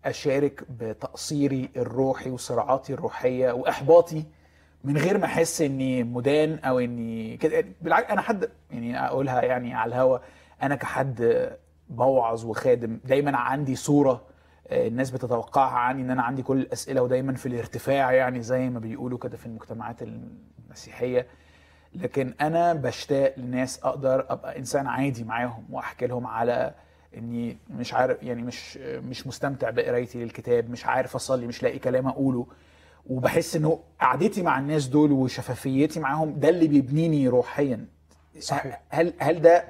أشارك بتقصيري الروحي وصراعاتي الروحية وإحباطي من غير ما أحس إني مدان أو إني كده. بالعكس أنا حد يعني أقولها يعني على الهوا أنا كحد بوعظ وخادم دايما عندي صورة آه، الناس بتتوقعها عني إن أنا عندي كل الأسئلة ودايما في الارتفاع يعني زي ما بيقولوا كده في المجتمعات المسيحيه لكن أنا بشتاق لناس أقدر أبقى إنسان عادي معاهم وأحكي لهم على إني مش عارف يعني مش مش مستمتع بقرايتي للكتاب مش عارف أصلي مش لاقي كلام أقوله. وبحس إنه قعدتي مع الناس دول وشفافيتي معاهم ده اللي بيبنيني روحيا. صحيح. هل هل ده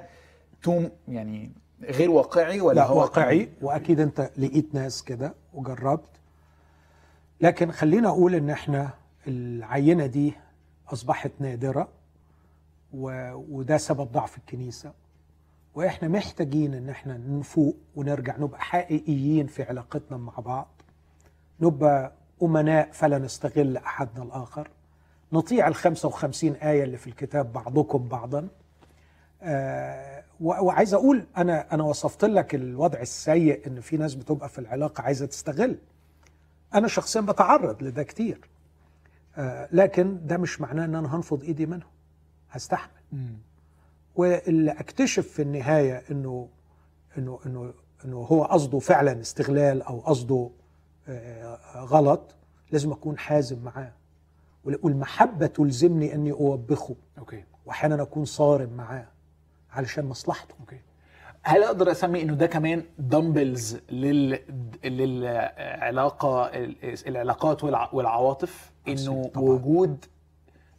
توم يعني غير واقعي ولا لا هو واقعي. وأكيد أنت لقيت ناس كده وجربت. لكن خلينا أقول إن إحنا العينة دي أصبحت نادرة و... وده سبب ضعف الكنيسة. وإحنا محتاجين إن إحنا نفوق ونرجع نبقى حقيقيين في علاقتنا مع بعض نبقى أمناء فلا نستغل أحدنا الآخر. نطيع ال 55 آية اللي في الكتاب بعضكم بعضا. آه، وعايز أقول أنا أنا وصفت لك الوضع السيء إن في ناس بتبقى في العلاقة عايزة تستغل. أنا شخصيا بتعرض لده كتير. لكن ده مش معناه إن أنا هنفض إيدي منهم هستحمل. واللي أكتشف في النهاية إنه إنه إنه إنه هو قصده فعلا استغلال أو قصده آه، غلط لازم أكون حازم معاه. وال- والمحبة تلزمني إني أوبخه. okay. واحيانا أكون صارم معاه علشان مصلحته. okay. هل أقدر أسمي إنه ده كمان dumbbells لل للعلاقة العلاقات والع- والعواطف؟ إنه. وجود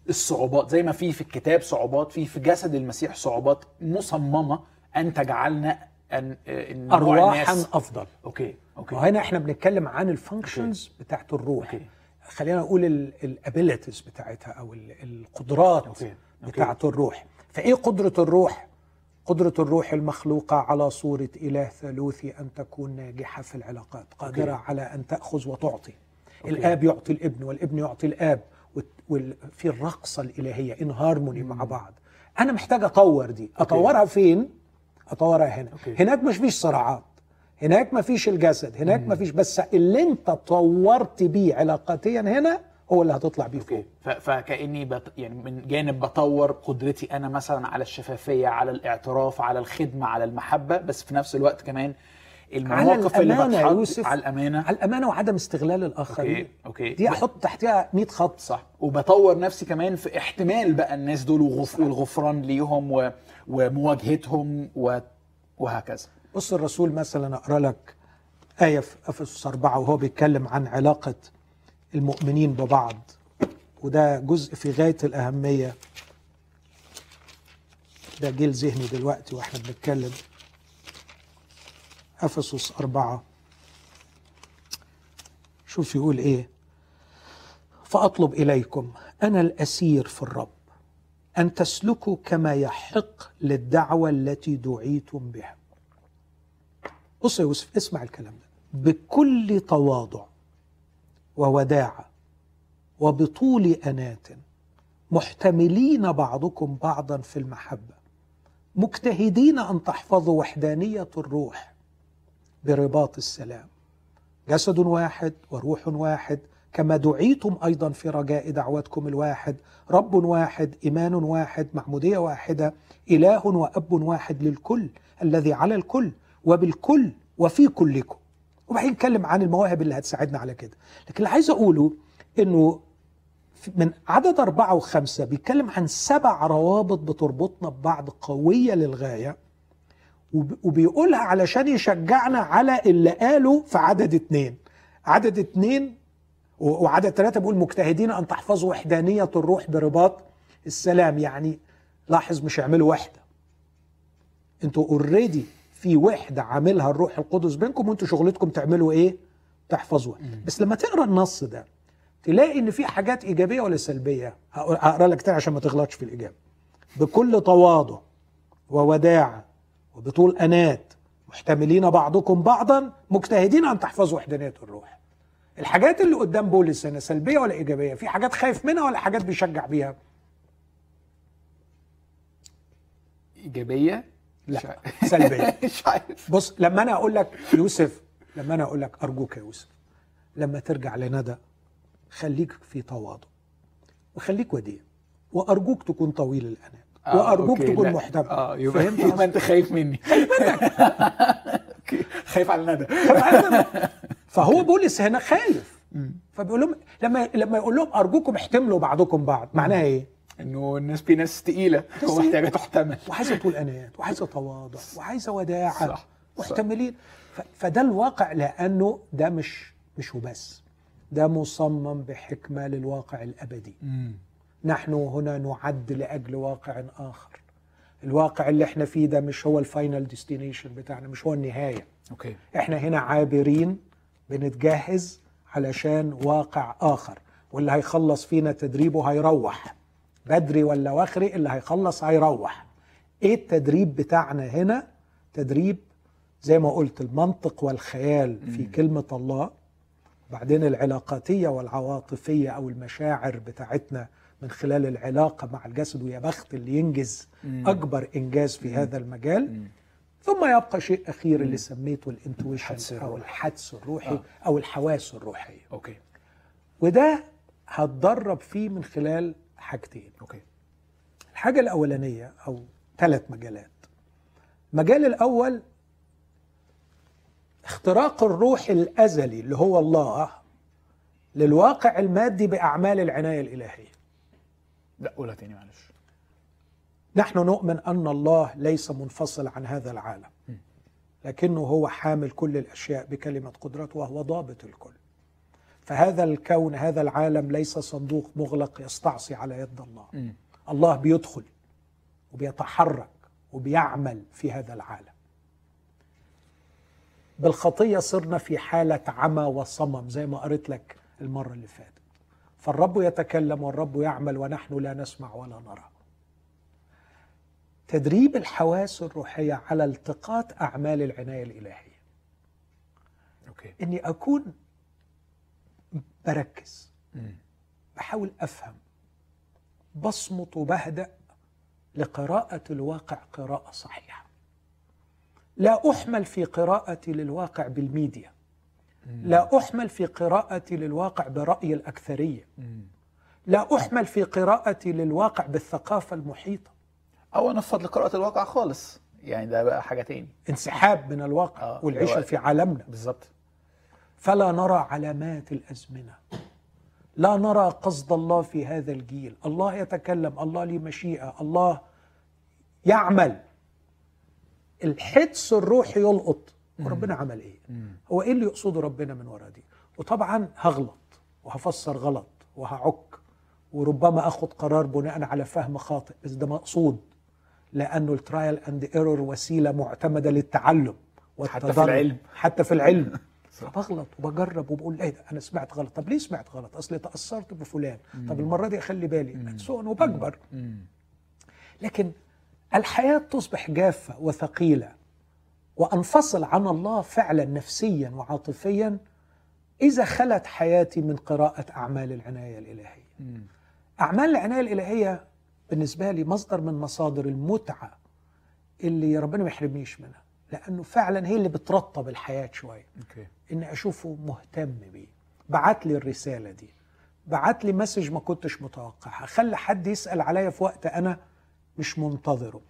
الصعوبات زي ما في في الكتاب صعوبات في في جسد المسيح صعوبات مصممة أن تجعلنا أن إن نوع ارواحا أفضل okay okay وهنا إحنا بنتكلم عن ال functions بتاعت الروح okay. خلينا نقول ال abilities بتاعتها أو ال- القدرات okay. okay. بتاعت الروح فإيه قدرة الروح قدرة الروح المخلوقة على صورة إله ثالوثي أن تكون ناجحة في العلاقات قادرة okay. على أن تأخذ وتعطي okay. الآب يعطي الابن والابن يعطي الآب وفي الرقصة الإلهية in harmony مع بعض. أنا محتاج أطور دي. أطورها فين؟ أطورها هنا. okay. هناك مش فيش صراعات. هناك ما فيش الجسد. هناك ما فيش بس اللي أنت طورت بيه علاقاتيا هنا هو اللي هتطلع بيه فوق. فكأني بت... يعني من جانب بطور قدرتي أنا مثلا على الشفافية على الاعتراف على الخدمة على المحبة بس في نفس الوقت كمان المواقف اللي الأمانة يا بتحط يوسف. على الأمانة؟ على الأمانة وعدم استغلال الآخرين. أوكي okay. دي أحط تحتها 100 خط. صح. وبطور نفسي كمان في احتمال بقى الناس دول وغف... والغفران ليهم و... ومواجهتهم و... وهكذا. بص الرسول مثلا أقرأ لك آية في إفسس أربعة وهو بيتكلم عن علاقة المؤمنين ببعض. وده جزء في غاية الأهمية. ده جه لذهني دلوقتي وإحنا بنتكلم. أفسس أربعة. شوف يقول إيه؟ فأطلب إليكم أنا الأسير في الرب أن تسلكوا كما يحق للدعوة التي دعيتم بها. بص يا يوسف اسمع الكلام ده. بكل تواضع ووداعة وبطول أنات محتملين بعضكم بعضا في المحبة مجتهدين أن تحفظوا وحدانية الروح برباط السلام. جسد واحد وروح واحد كما دعيتم أيضا في رجاء دعوتكم الواحد رب واحد إيمان واحد معمودية واحدة إله وأب واحد للكل الذي على الكل وبالكل وفي كلكم. وبعدين نتكلم عن المواهب اللي هتساعدنا على كده. لكن اللي عايز أقوله إنه من عدد أربعة وخمسة بيتكلم عن سبع روابط بتربطنا ببعض قوية للغاية. وبيقولها علشان يشجعنا على اللي قاله في عدد اتنين. عدد اتنين وعدد ثلاثة بيقول مجتهدين أن تحفظوا وحدانية الروح برباط السلام. يعني لاحظ مش يعملوا وحدة. أنتوا اوريدي في وحدة عاملها الروح القدس بينكم وانتوا شغلتكم تعملوا إيه؟ تحفظوا بس لما تقرأ النص ده تلاقي إن في حاجات إيجابية ولا سلبية؟ هقول- هقرأ لك تاني عشان ما تغلطش في الإجابة. بكل تواضع ووداعه وبطول آنات محتملين بعضكم بعضا مجتهدين أن تحفظوا وحدانيه الروح. الحاجات اللي قدام بولس هنا سلبية ولا إيجابية؟ في حاجات خايف منها ولا حاجات بيشجع بيها؟ إيجابية؟ لا. [laughs] سلبية. [laughs] مش عارف. بص لما أنا أقول لك يوسف لما أنا أقول لك أرجوك يا يوسف لما ترجع لندى خليك في تواضع وخليك وديع وأرجوك تكون طويل الآنات. آه، وأرجوك تكون. محتمل آه يبقى يبقى؟ أنت خايف مني. [laughs] خايف على ندى [laughs] فهو بولس هنا خايف. فبيقول لهم لما لما يقول لهم أرجوكم احتملوا بعضكم بعض. معناها إيه؟ إنه الناس في ناس تقيلة. ومحتاجه تحتمل. وعايزة طول انات وعايزة تواضع وعايزة وداعة. صح، محتملين. فده الواقع لأنه ده مش مش وبس. ده مصمم بحكمة للواقع الأبدي. نحن هنا نعد لأجل واقع آخر. الواقع اللي إحنا فيه ده مش هو ال final destination بتاعنا مش هو النهاية. okay. إحنا هنا عابرين بنتجهز علشان واقع آخر. واللي هيخلص فينا تدريبه هيروح. بدري ولا وخري اللي هيخلص هيروح. إيه التدريب بتاعنا هنا؟ تدريب زي ما قلت المنطق والخيال في كلمة الله. بعدين العلاقاتية والعواطفية أو المشاعر بتاعتنا من خلال العلاقة مع الجسد ويا بخت اللي ينجز أكبر إنجاز في هذا المجال. ثم يبقى شيء أخير اللي سميته ال intuition الروحي. الحدس الروحي آه. أو الحواس الروحية. okay. وده هتدرب فيه من خلال حاجتين. okay. الحاجة الأولانية أو ثلاث مجالات. المجال الأول اختراق الروح الأزلي اللي هو الله للواقع المادي بأعمال العناية الإلهية. لا قولها تاني معلش. نحن نؤمن أن الله ليس منفصل عن هذا العالم لكنه هو حامل كل الأشياء بكلمة قدرته وهو ضابط الكل. فهذا الكون هذا العالم ليس صندوق مغلق يستعصي على يد الله. الله بيدخل وبيتحرك وبيعمل في هذا العالم. بالخطية صرنا في حالة عمى وصمم زي ما قريت لك المرة اللي فاتت. فالرب يتكلم والرب يعمل ونحن لا نسمع ولا نرى. تدريب الحواس الروحية على التقاط أعمال العناية الإلهية. أوكي إني أكون بركز مم. بحاول أفهم بصمت وبهدأ لقراءة الواقع قراءة صحيحة. لا أحمل في قراءتي للواقع بالميديا. لا أحمل في قراءتي للواقع برأي الأكثرية. لا أحمل في قراءتي للواقع بالثقافة المحيطة. أو انفض لقراءة الواقع خالص. يعني ده بقى حاجة تاني. انسحاب من الواقع آه، والعيشة هو- في عالمنا. بالظبط. فلا نرى علامات الأزمنة. لا نرى قصد الله في هذا الجيل. الله يتكلم الله ليه مشيئة الله يعمل. الحدس الروحي يلقط. وربنا عمل إيه؟ هو إيه اللي يقصده ربنا من ورا دي؟ وطبعا هغلط وهفسر غلط وهعك وربما آخد قرار بناء على فهم خاطئ بس ده مقصود لأنه ال trial and error وسيلة معتمدة للتعلم حتى في. العلم. حتى في العلم. [laughs] فبغلط وبجرب وبقول إيه ده؟ أنا سمعت غلط. طب ليه سمعت غلط؟ أصل تأثرت بفلان. طب المرة دي أخلي بالي. سوء وبكبر. لكن الحياة تصبح جافة وثقيلة. وانفصل عن الله فعلا نفسيا وعاطفيا إذا خلت حياتي من قراءة أعمال العناية الإلهية. أعمال العناية الإلهية بالنسبة لي مصدر من مصادر المتعة اللي ربنا ما يحرمنيش منها لأنه فعلا هي اللي بترطب الحياة شوية. okay. إني أشوفه مهتم بيه. بعت لي الرسالة دي. بعت لي message ما كنتش متوقعها. خلى حد يسأل عليا في وقت أنا مش منتظره.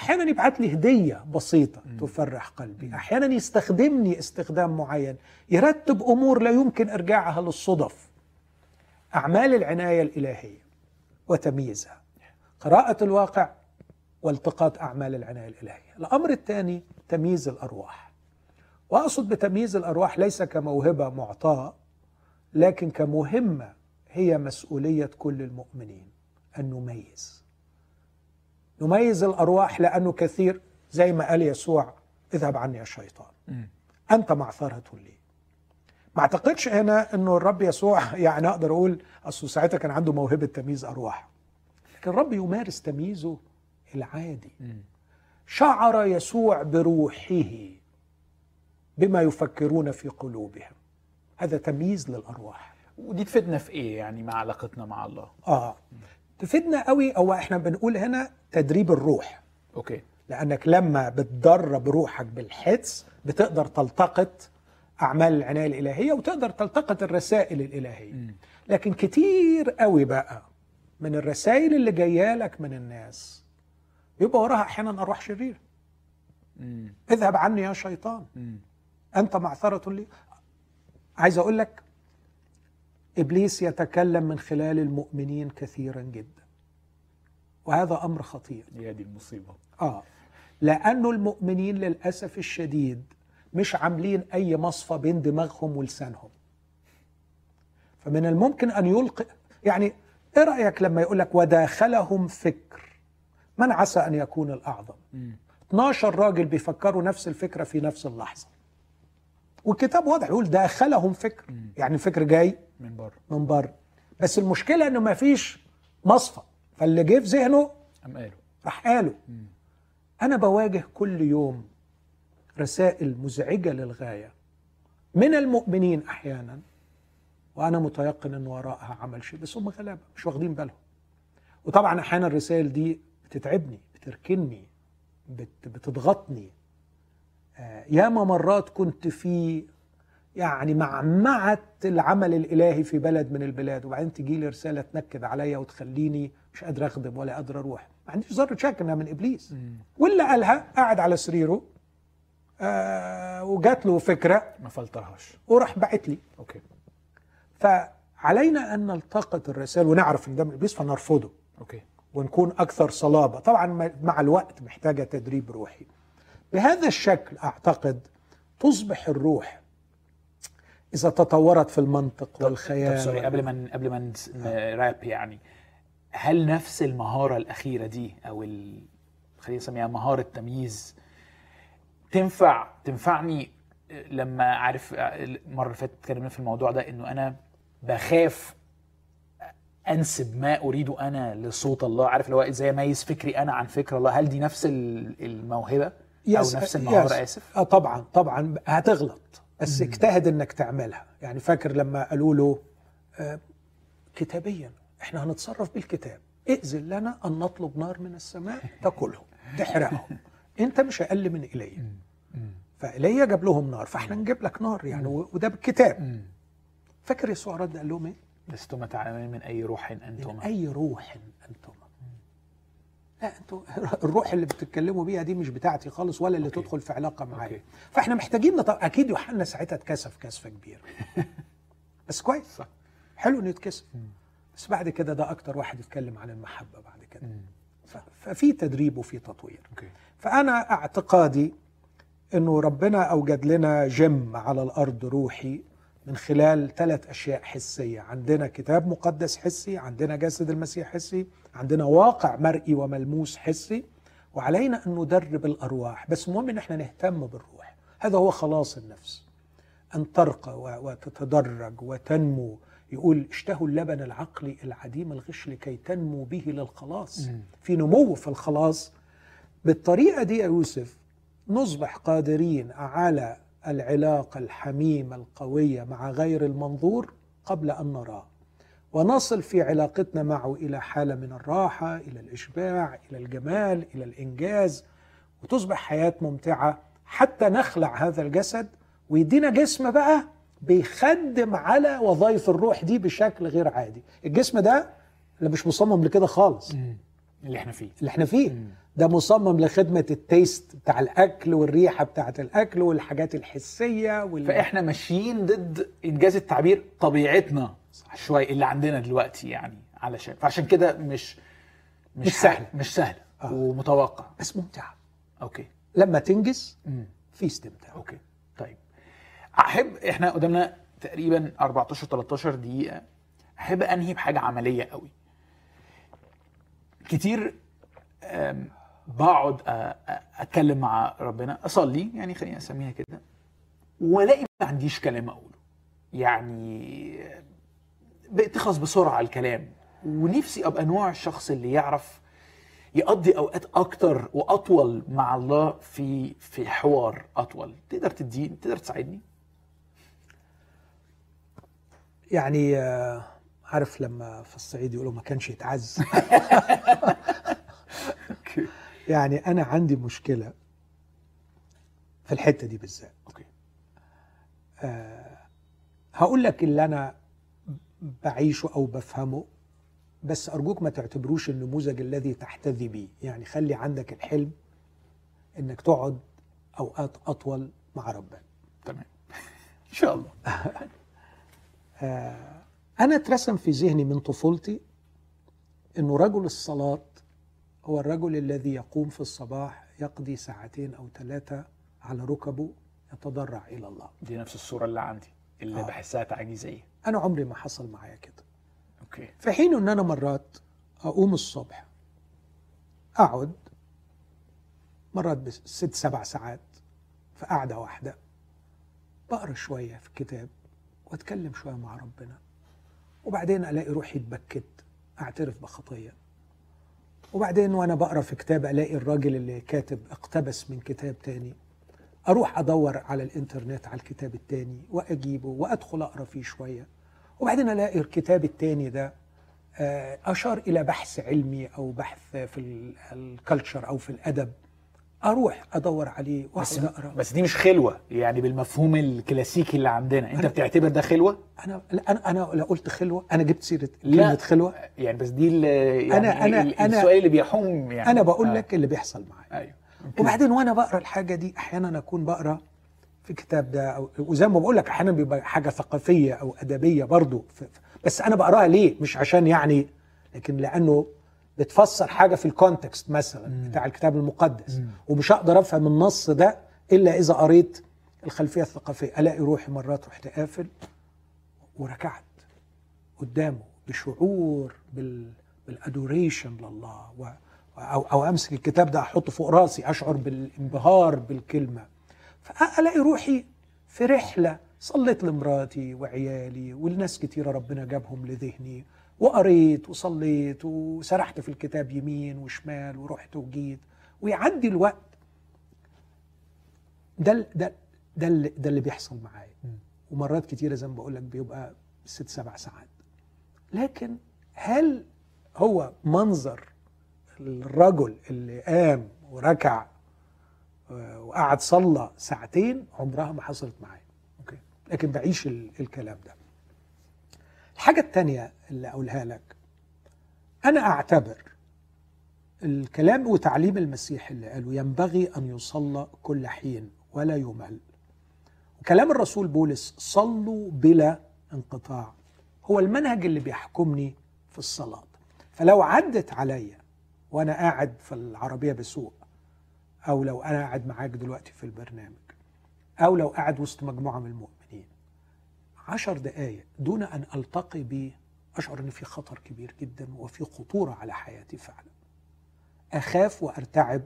أحيانا يبعت لي هدية بسيطة تفرح قلبي. أحيانا يستخدمني استخدام معين يرتب أمور لا يمكن إرجاعها للصدف. أعمال العناية الإلهية وتمييزها. قراءة الواقع والتقاط أعمال العناية الإلهية. الأمر الثاني تمييز الأرواح. وأقصد بتمييز الأرواح ليس كموهبة معطاه لكن كمهمة هي مسؤولية كل المؤمنين أن نميز. نميز الأرواح لأنه كثير زي ما قال يسوع اذهب عني يا شيطان. مم. أنت معثرة لي. ما أعتقدش هنا إنه الرب يسوع [laughs] يعني أقدر أقول اصله ساعتها كان عنده موهبة تمييز أرواح. لكن الرب يمارس تمييزه العادي. شعر يسوع بروحه بما يفكرون في قلوبهم. هذا تمييز للأرواح. ودي تفيدنا في إيه يعني مع علاقتنا مع الله؟ آه. تفيدنا قوي أو إحنا بنقول هنا تدريب الروح أوكي لأنك لما بتدرب روحك بالحدس بتقدر تلتقط أعمال العناية الإلهية وتقدر تلتقط الرسائل الإلهية مم. لكن كتير قوي بقى من الرسائل اللي جاية لك من الناس يبقى وراها أحيانا أرواح شريره. اذهب عني يا شيطان مم. أنت معثرة لي عايز أقول لك إبليس يتكلم من خلال المؤمنين كثيرا جدا. وهذا أمر خطير. هي دي المصيبة. آه. لأنه المؤمنين للأسف الشديد مش عاملين أي مصفى بين دماغهم ولسانهم. فمن الممكن أن يلقي يعني إيه رأيك لما يقول لك وداخلهم فكر؟ من عسى أن يكون الأعظم؟ مم. 12 راجل بيفكروا نفس الفكرة في نفس اللحظة. والكتاب واضح يقول داخلهم فكر. يعني الفكر جاي من بره. من بره. بس المشكلة إنه ما فيش مصفى. فاللي جه في ذهنه ام قالوا راح قاله أنا بواجه كل يوم رسائل مزعجة للغاية من المؤمنين أحيانا وأنا متيقن إن وراءها عمل شيء بس هم غلابة مش واخدين بالهم. وطبعا أحيانا الرسائل دي بتتعبني بتركني بت بتضغطني. ياما مرات كنت في يعني معمعة العمل الإلهي في بلد من البلاد وبعدين تجي لي رسالة تنكد عليا وتخليني مش قادر أخدم ولا قادر أروح. ما عنديش ذرة شك إنها من إبليس. واللي قالها قاعد على سريره آه وجات له فكرة ما فلترهاش. وراح باعت لي. okay. فعلينا أن نلتقط الرسائل ونعرف إن ده من إبليس فنرفضه. okay. ونكون أكثر صلابة. طبعا مع الوقت محتاجة تدريب روحي. بهذا الشكل أعتقد تصبح الروح إذا تطورت في المنطق طب والخيال sorry وال- قبل ما قبل ما نراب يعني هل نفس المهارة الأخيرة دي أو ال... خلينا نسميها مهارة تمييز تنفع تنفعني؟ لما عارف المرة اللي فاتت اتكلمنا في الموضوع ده إنه أنا بخاف أنسب ما أريد أنا لصوت الله عارف اللي هو إزاي أميز فكري أنا عن فكر الله؟ هل دي نفس ال- الموهبه أو يس- نفس المهاره يس. آسف. آه طبعا طبعا هتغلط. بس اجتهد إنك تعملها. يعني فاكر لما قالوا له آه كتابيا إحنا هنتصرف بالكتاب. ائذن لنا أن نطلب نار من السماء [laughs] تاكلهم تحرقهم أنت مش أقل من ايليا فايليا جاب لهم نار فإحنا نجيب لك نار يعني وده بالكتاب فاكر يسوع رد قال لهم إيه؟ لستما تعلمون من أي روح من انتما أي روح أنتم. لا أنتوا [laughs] الروح اللي بتتكلموا بيها دي مش بتاعتي خالص ولا اللي okay. تدخل في علاقة معايا. okay. فإحنا محتاجين نط... أكيد يوحنا ساعتها اتكسف كسفه كبيره [laughs] بس كويس. صح. حلو إنه يتكسف. بس بعد كده ده أكتر واحد يتكلم عن المحبة بعد كده. ف... ففي تدريب وفي تطوير. okay. فأنا اعتقادي أنه ربنا أوجد لنا جيم على الأرض روحي من خلال ثلاث أشياء حسية. عندنا كتاب مقدس حسي عندنا جسد المسيح حسي عندنا واقع مرئي وملموس حسي وعلينا أن ندرب الأرواح. بس المهم أن إحنا نهتم بالروح. هذا هو خلاص النفس. أن ترقى وتتدرج وتنمو. يقول اشتهوا اللبن العقلي العديم الغش لكي تنمو به للخلاص. في نمو في الخلاص. بالطريقة دي يا يوسف نصبح قادرين على العلاقة الحميمة القوية مع غير المنظور قبل أن نراه. ونصل في علاقتنا معه إلى حالة من الراحة إلى الإشباع إلى الجمال إلى الإنجاز. وتصبح حياة ممتعة حتى نخلع هذا الجسد. ويدينا جسم بقى بيخدم على وظائف الروح دي بشكل غير عادي. الجسم ده اللي مش مصمم لكده خالص. اللي إحنا فيه. اللي إحنا فيه. ده مصمم لخدمة التيست بتاع الأكل والريحة بتاعة الأكل والحاجات الحسية وال... فإحنا ماشيين ضد إنجاز التعبير طبيعتنا شوية اللي عندنا دلوقتي يعني علشان فعشان كده مش مش, مش سهل. مش سهل آه. ومتوقع. بس ممتعة okay. لما تنجز. في استمتاع. okay. طيب. أحب إحنا قدامنا تقريبا 14 13 دقيقة. أحب أنهي بحاجة عملية قوي؟ كتير بقعد أتكلم مع ربنا أصلي يعني خلينا أسميها كده وألاقي ما عنديش كلام أقوله. يعني بتخلص بسرعة الكلام ونفسي أبقى نوع الشخص اللي يعرف يقضي أوقات أكتر وأطول مع الله في في حوار أطول. تقدر تديني تقدر تساعدني؟ يعني آه، عارف لما في الصعيد يقولوا ما كانش يتعز. [laughs] [laughs] يعني أنا عندي مشكلة في الحتة دي بالذات. أوكي. هقول لك اللي أنا بعيشه أو بفهمه بس أرجوك ما تعتبروش النموذج الذي تحتذي بيه. يعني خلي عندك الحلم إنك تقعد أوقات أطول مع ربنا. تمام. [laughs] إن شاء الله. أنا اترسم في ذهني من طفولتي إنه رجل الصلاة هو الرجل الذي يقوم في الصباح يقضي ساعتين أو ثلاثة على ركبه يتضرع إلى الله. دي نفس الصورة اللي عندي اللي آه. بحسها تعجيزية. أنا عمري ما حصل معايا كده. أوكي. في حين إن أنا مرات أقوم الصبح أقعد مرات بست سبع ساعات في قعدة واحدة بقرأ شوية في الكتاب وأتكلم شوية مع ربنا وبعدين ألاقي روحي اتبكت أعترف بخطية. وبعدين وأنا بقرأ في كتاب ألاقي الراجل اللي كاتب اقتبس من كتاب تاني. أروح أدور على الإنترنت على الكتاب التاني وأجيبه وأدخل أقرأ فيه شوية. وبعدين ألاقي الكتاب التاني ده آه، أشار إلى بحث علمي أو بحث في ال- الكلتشر أو في الأدب. أروح ادور عليه بس اقرأ. بس دي مش خلوة يعني بالمفهوم الكلاسيكي اللي عندنا. انت بتعتبر ده خلوة؟ أنا لا، أنا أنا لا قلت خلوة أنا جبت سيرة لا. كلمة خلوة. يعني بس دي يعني أنا- أنا- ال- أنا- السؤال اللي بيحوم يعني. أنا بقول آه. لك اللي بيحصل معايا. أيوه. وبعدين وأنا بقرأ الحاجة دي أحيانا أكون بقرأ في كتاب ده أو وزي ما بقول لك أحيانا بيبقى حاجة ثقافية أو أدبية ف- بس أنا بقراها ليه؟ مش عشان يعني لكن لأنه بتفسر حاجة في الكونتكست مثلا بتاع الكتاب المقدس. ومش هقدر أفهم النص ده إلا إذا قريت الخلفية الثقافية. ألاقي روحي مرات رحت قافل وركعت قدامه بشعور بال بالادوريشن لله. و أو أو أمسك الكتاب ده أحطه فوق رأسي أشعر بالانبهار بالكلمة. فألاقي روحي في رحلة صليت لمراتي وعيالي والناس كتيرة ربنا جابهم لذهني. وقريت وصليت وسرحت في الكتاب يمين وشمال ورحت وجيت. ويعدي الوقت. ده ده ده اللي, ده اللي بيحصل معايا. ومرات كتيرة زي ما بقول لك بيبقى ست سبع ساعات. لكن هل هو منظر الرجل اللي قام وركع آه، وقعد صلى ساعتين؟ عمرها ما حصلت معايا. أوكي. لكن بعيش ال- الكلام ده. الحاجة التانية اللي أقولها لك. أنا أعتبر الكلام وتعليم المسيح اللي قاله ينبغي أن يصلى كل حين ولا يمل. وكلام الرسول بولس صلوا بلا انقطاع هو المنهج اللي بيحكمني في الصلاة. فلو عدت عليا وأنا قاعد في العربية بسوق أو لو أنا قاعد معاك دلوقتي في البرنامج أو لو قاعد وسط مجموعة من المؤمنين عشر دقايق دون أن ألتقي بيه أشعر أن في خطر كبير جدا وفي خطورة على حياتي فعلا. أخاف وأرتعب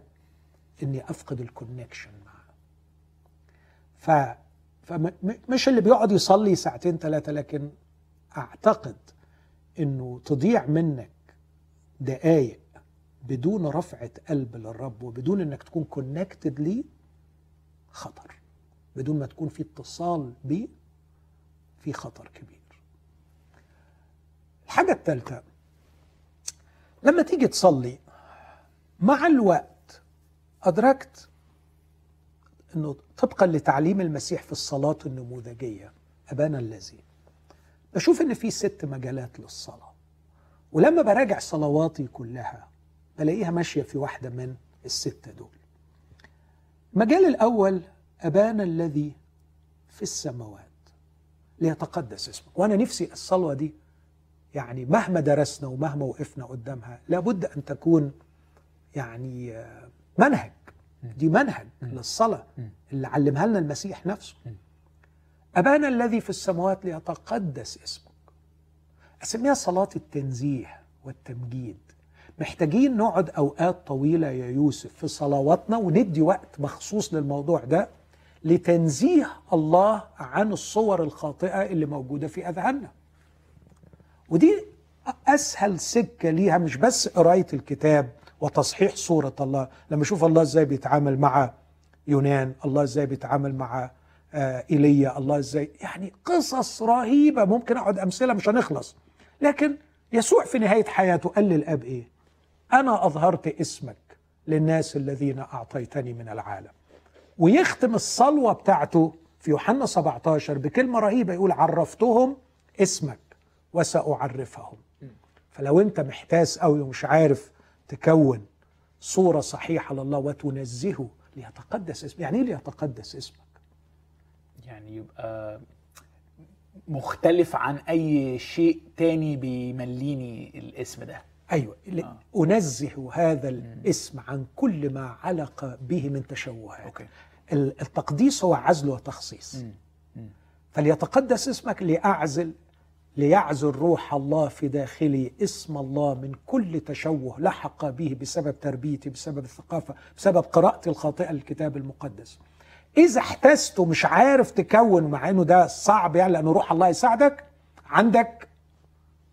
أني أفقد ال connection معه. ف فمش اللي بيقعد يصلي ساعتين ثلاثة لكن أعتقد أنه تضيع منك دقايق بدون رفعة قلب للرب وبدون أنك تكون connected ليه خطر بدون ما تكون في اتصال بيه في خطر كبير. الحاجة الثالثة لما تيجي تصلي مع الوقت أدركت أنه طبقا لتعليم المسيح في الصلاة النموذجية أبانا الذي. بشوف أن في ست مجالات للصلاة ولما براجع صلواتي كلها بلاقيها ماشية في واحدة من الستة دول. المجال الأول أبانا الذي في السماوات. ليتقدس اسمك وأنا نفسي الصلوة دي يعني مهما درسنا ومهما وقفنا قدامها لابد أن تكون يعني منهج. دي منهج للصلاة اللي علمها لنا المسيح نفسه. أبانا الذي في السماوات ليتقدس اسمك. أسميها صلاة التنزيه والتمجيد. محتاجين نقعد أوقات طويلة يا يوسف في صلواتنا وندي وقت مخصوص للموضوع ده. لتنزيه الله عن الصور الخاطئة اللي موجودة في أذهاننا. ودي أسهل سكة ليها مش بس قراية الكتاب وتصحيح صورة الله. لما أشوف الله إزاي بيتعامل مع يونان الله إزاي بيتعامل مع آه، إيليا الله إزاي يعني قصص رهيبة. ممكن أقعد أمثلة مش هنخلص. لكن يسوع في نهاية حياته قال للأب إيه؟ أنا أظهرت اسمك للناس الذين أعطيتني من العالم. ويختم الصلوة بتاعته في يوحنا 17 بكلمة رهيبة يقول عرفتهم اسمك وسأعرفهم. فلو انت محتاس قوي ومش عارف تكون صورة صحيحة لله وتنزهه ليتقدس اسمك. يعني إيه ليتقدس اسمك؟ يعني يبقى مختلف عن أي شيء تاني بيمليني الاسم ده. أيوه. آه. أنزه هذا الاسم عن كل ما علق به من تشوهات. أوكي. ال- التقديس هو عزل وتخصيص. فليتقدس اسمك لأعزل ليعزل روح الله في داخلي اسم الله من كل تشوه لحق به بسبب تربيتي بسبب الثقافة بسبب قراءتي الخاطئة للكتاب المقدس. إذا احتست ومش عارف تكون مع إنه ده صعب يعني لأنه روح الله يساعدك عندك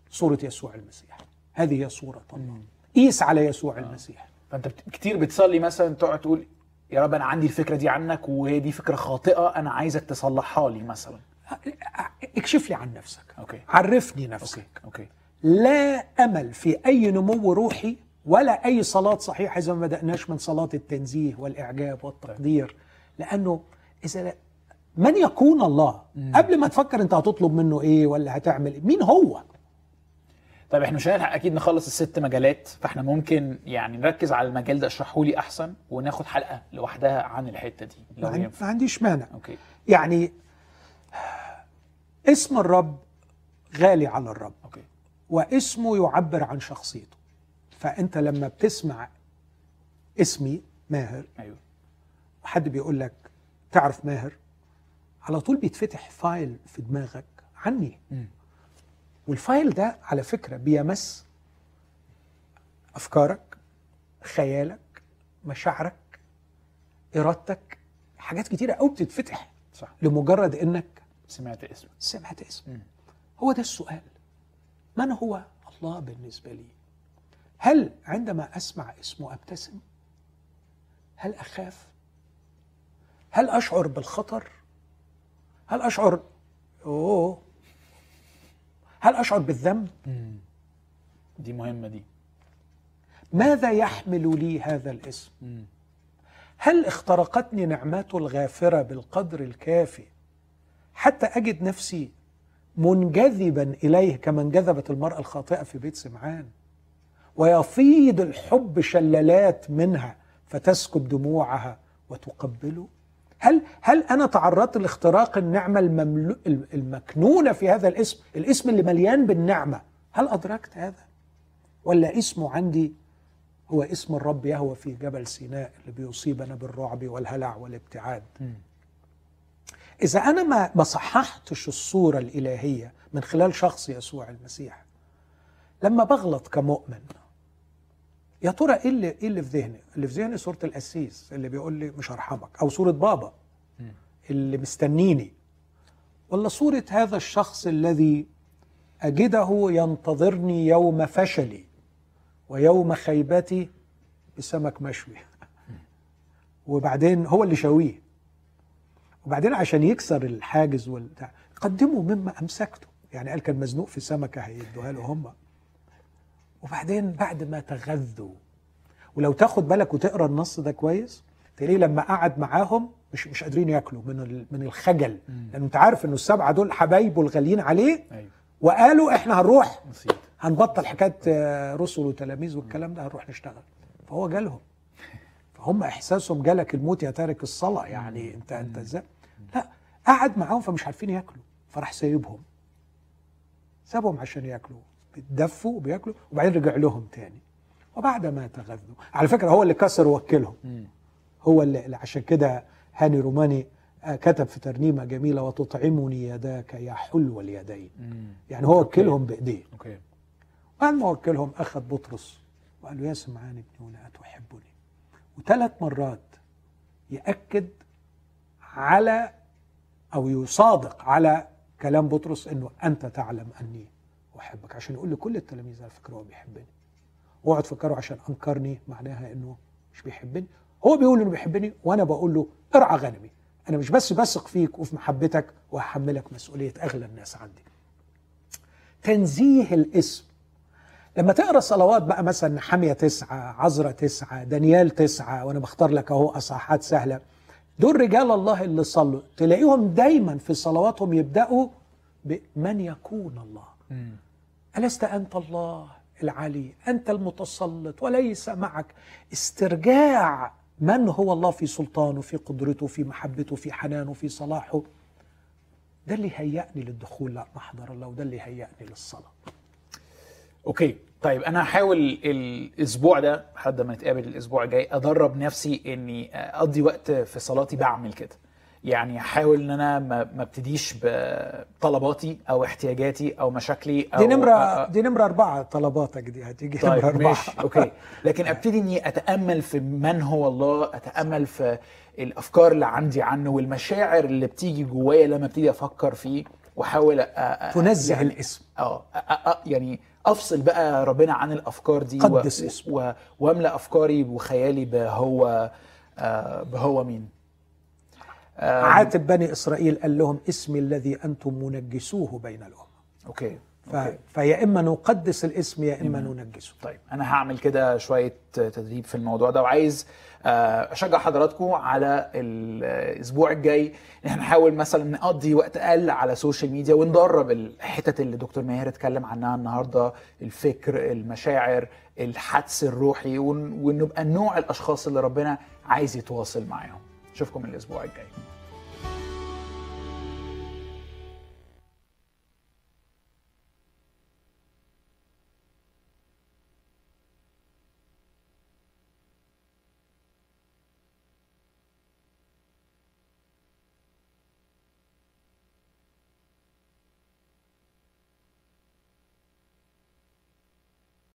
صورة يسوع المسيح. هذه هي صورة. الله قيس على يسوع المسيح. فأنت كتير بتصلي مثلا تقعد تقول يا رب أنا عندي الفكرة دي عنك وهي دي فكرة خاطئة أنا عايزك تصلحها لي مثلا. اكشف لي عن نفسك. okay. عرفني نفسك. okay. okay. لا أمل في أي نمو روحي ولا أي صلاة صحيحة إذا ما بدأناش من صلاة التنزيه والإعجاب والتقدير. لأنه إذا من يكون الله؟ قبل ما تفكر أنت هتطلب منه إيه ولا هتعمل إيه؟ مين هو؟ طيب إحنا مش هنلحق أكيد نخلص الست مجالات فإحنا ممكن يعني نركز على المجال ده اشرحه لي أحسن وناخد حلقة لوحدها عن الحتة دي لو ما عنديش مانع. okay. يعني اسم الرب غالي على الرب أوكي. واسمه يعبر عن شخصيته. فأنت لما بتسمع اسمي ماهر أيوه. وحد بيقول لك تعرف ماهر؟ على طول بيتفتح file في دماغك عني. مم. والفايل ده على فكرة بيمس أفكارك خيالك مشاعرك إرادتك حاجات كتيرة قوي بتتفتح صح. لمجرد إنك سمعت اسمه. سمعت اسم مم. هو ده السؤال. من هو الله بالنسبة لي؟ هل عندما أسمع اسمه أبتسم؟ هل أخاف؟ هل أشعر بالخطر؟ هل أشعر أوه هل أشعر بالذنب؟ دي مهمة دي. ماذا يحمل لي هذا الاسم؟ مم. هل اخترقتني نعمته الغافرة بالقدر الكافي حتى أجد نفسي منجذبا إليه كما انجذبت المرأة الخاطئة في بيت سمعان؟ ويفيض الحب شلالات منها فتسكب دموعها وتقبله؟ هل هل أنا تعرضت لاختراق النعمة المملو المكنونة في هذا الاسم الاسم اللي مليان بالنعمة؟ هل أدركت هذا؟ ولا اسمه عندي هو اسم الرب يهوى في جبل سيناء اللي بيصيبنا بالرعب والهلع والابتعاد. مم. إذا أنا ما ما صححتش الصورة الإلهية من خلال شخص يسوع المسيح لما بغلط كمؤمن يا ترى إيه اللي إيه اللي في ذهني؟ اللي في ذهني صورة القسيس اللي بيقول لي مش هرحمك أو صورة بابا. اللي مستنيني. ولا صورة هذا الشخص الذي أجده ينتظرني يوم فشلي ويوم خيبتي بسمك مشوي. وبعدين هو اللي شاويه وبعدين عشان يكسر الحاجز والبتاع قدموا مما أمسكته. يعني قال كان مزنوق في سمكة هيدوها له هم. وبعدين بعد ما تغذوا ولو تاخد بالك وتقرأ النص ده كويس تلاقيه لما قعد معاهم مش مش قادرين ياكلوا من من الخجل. لأن أنت عارف إنه السبعة دول حبايبه الغاليين عليه أيوه. وقالوا إحنا هنروح نسيت. هنبطل حكاية آه، رسل وتلاميذ والكلام ده هنروح نشتغل. فهو جالهم. [laughs] فهم إحساسهم جالك الموت يا تارك الصلاة يعني انت أنت إزاي؟ لا قعد معاهم فمش عارفين ياكلوا فراح سايبهم. سابهم عشان ياكلوا. بيتدفوا وبياكلوا وبعدين رجع لهم تاني. وبعد ما تغذوا. على فكرة هو اللي كسر وكلهم. هو اللي عشان كده هاني روماني آه، كتب في ترنيمة جميلة وتطعمني يداك يا حلو اليدين. يعني هو وكلهم بإيديه. أوكي. بعد ما وكلهم أخذ بطرس وقال له يا سمعان ابني هنا اتحبني وثلاث مرات يأكد على أو يصادق على كلام بطرس إنه أنت تعلم أني احبك عشان يقول لكل التلاميذ على فكرة هو بيحبني. اوعوا تفكروا عشان أنكرني معناها إنه مش بيحبني. هو بيقول إنه بيحبني وأنا بقول له ارعى غنمي. أنا مش بس بثق فيك وفي محبتك وهحملك مسؤولية أغلى الناس عندي. تنزيه الاسم. لما تقرأ صلوات بقى مثلا حامية تسعة عذرة تسعة دانيال تسعة وأنا بختار لك أهو أصحاحات سهلة. دول رجال الله اللي صلوا. تلاقيهم دايما في صلواتهم يبدأوا بمن يكون الله. ألست أنت الله العلي أنت المتسلط وليس معك. استرجاع من هو الله في سلطانه في قدرته في محبته في حنانه في صلاحه. ده اللي هيأني للدخول لمحضر الله وده اللي هيأني للصلاة. okay طيب أنا هحاول الأسبوع ده لحد ما نتقابل الأسبوع الجاي أدرب نفسي إني أقضي وقت في صلاتي بعمل كده. يعني أحاول إن أنا ما ابتديش بطلباتي أو احتياجاتي أو مشاكلي أو دي أ- دي نمرة أربعة طلباتك دي هتيجي طيب أربعة. ماشي okay. [laughs] لكن أبتدي إني أتأمل في من هو الله أتأمل في الأفكار اللي عندي عنه والمشاعر اللي بتيجي جوايا لما أبتدي أفكر فيه وأحاول تنزه يعني الاسم. آه يعني أفصل بقى ربنا عن الأفكار دي قدس و- اسمه. وأملأ أفكاري وخيالي بهو آه، بهو مين؟ عاتب بني إسرائيل قال لهم اسمي الذي أنتم منجسوه بين الأمم. okay ف... فيا إما نقدس الاسم يا إما ننجسه. طيب أنا هعمل كده شوية تدريب في الموضوع ده وعايز آه، أشجع حضراتكم على الأسبوع الجاي إن إحنا نحاول مثلا نقضي وقت أقل على ال social media وندرب الحتت اللي دكتور ماهر اتكلم عنها النهارده الفكر المشاعر الحدس الروحي ون- ونبقى نوع الأشخاص اللي ربنا عايز يتواصل معاهم. اشوفكم الأسبوع الجاي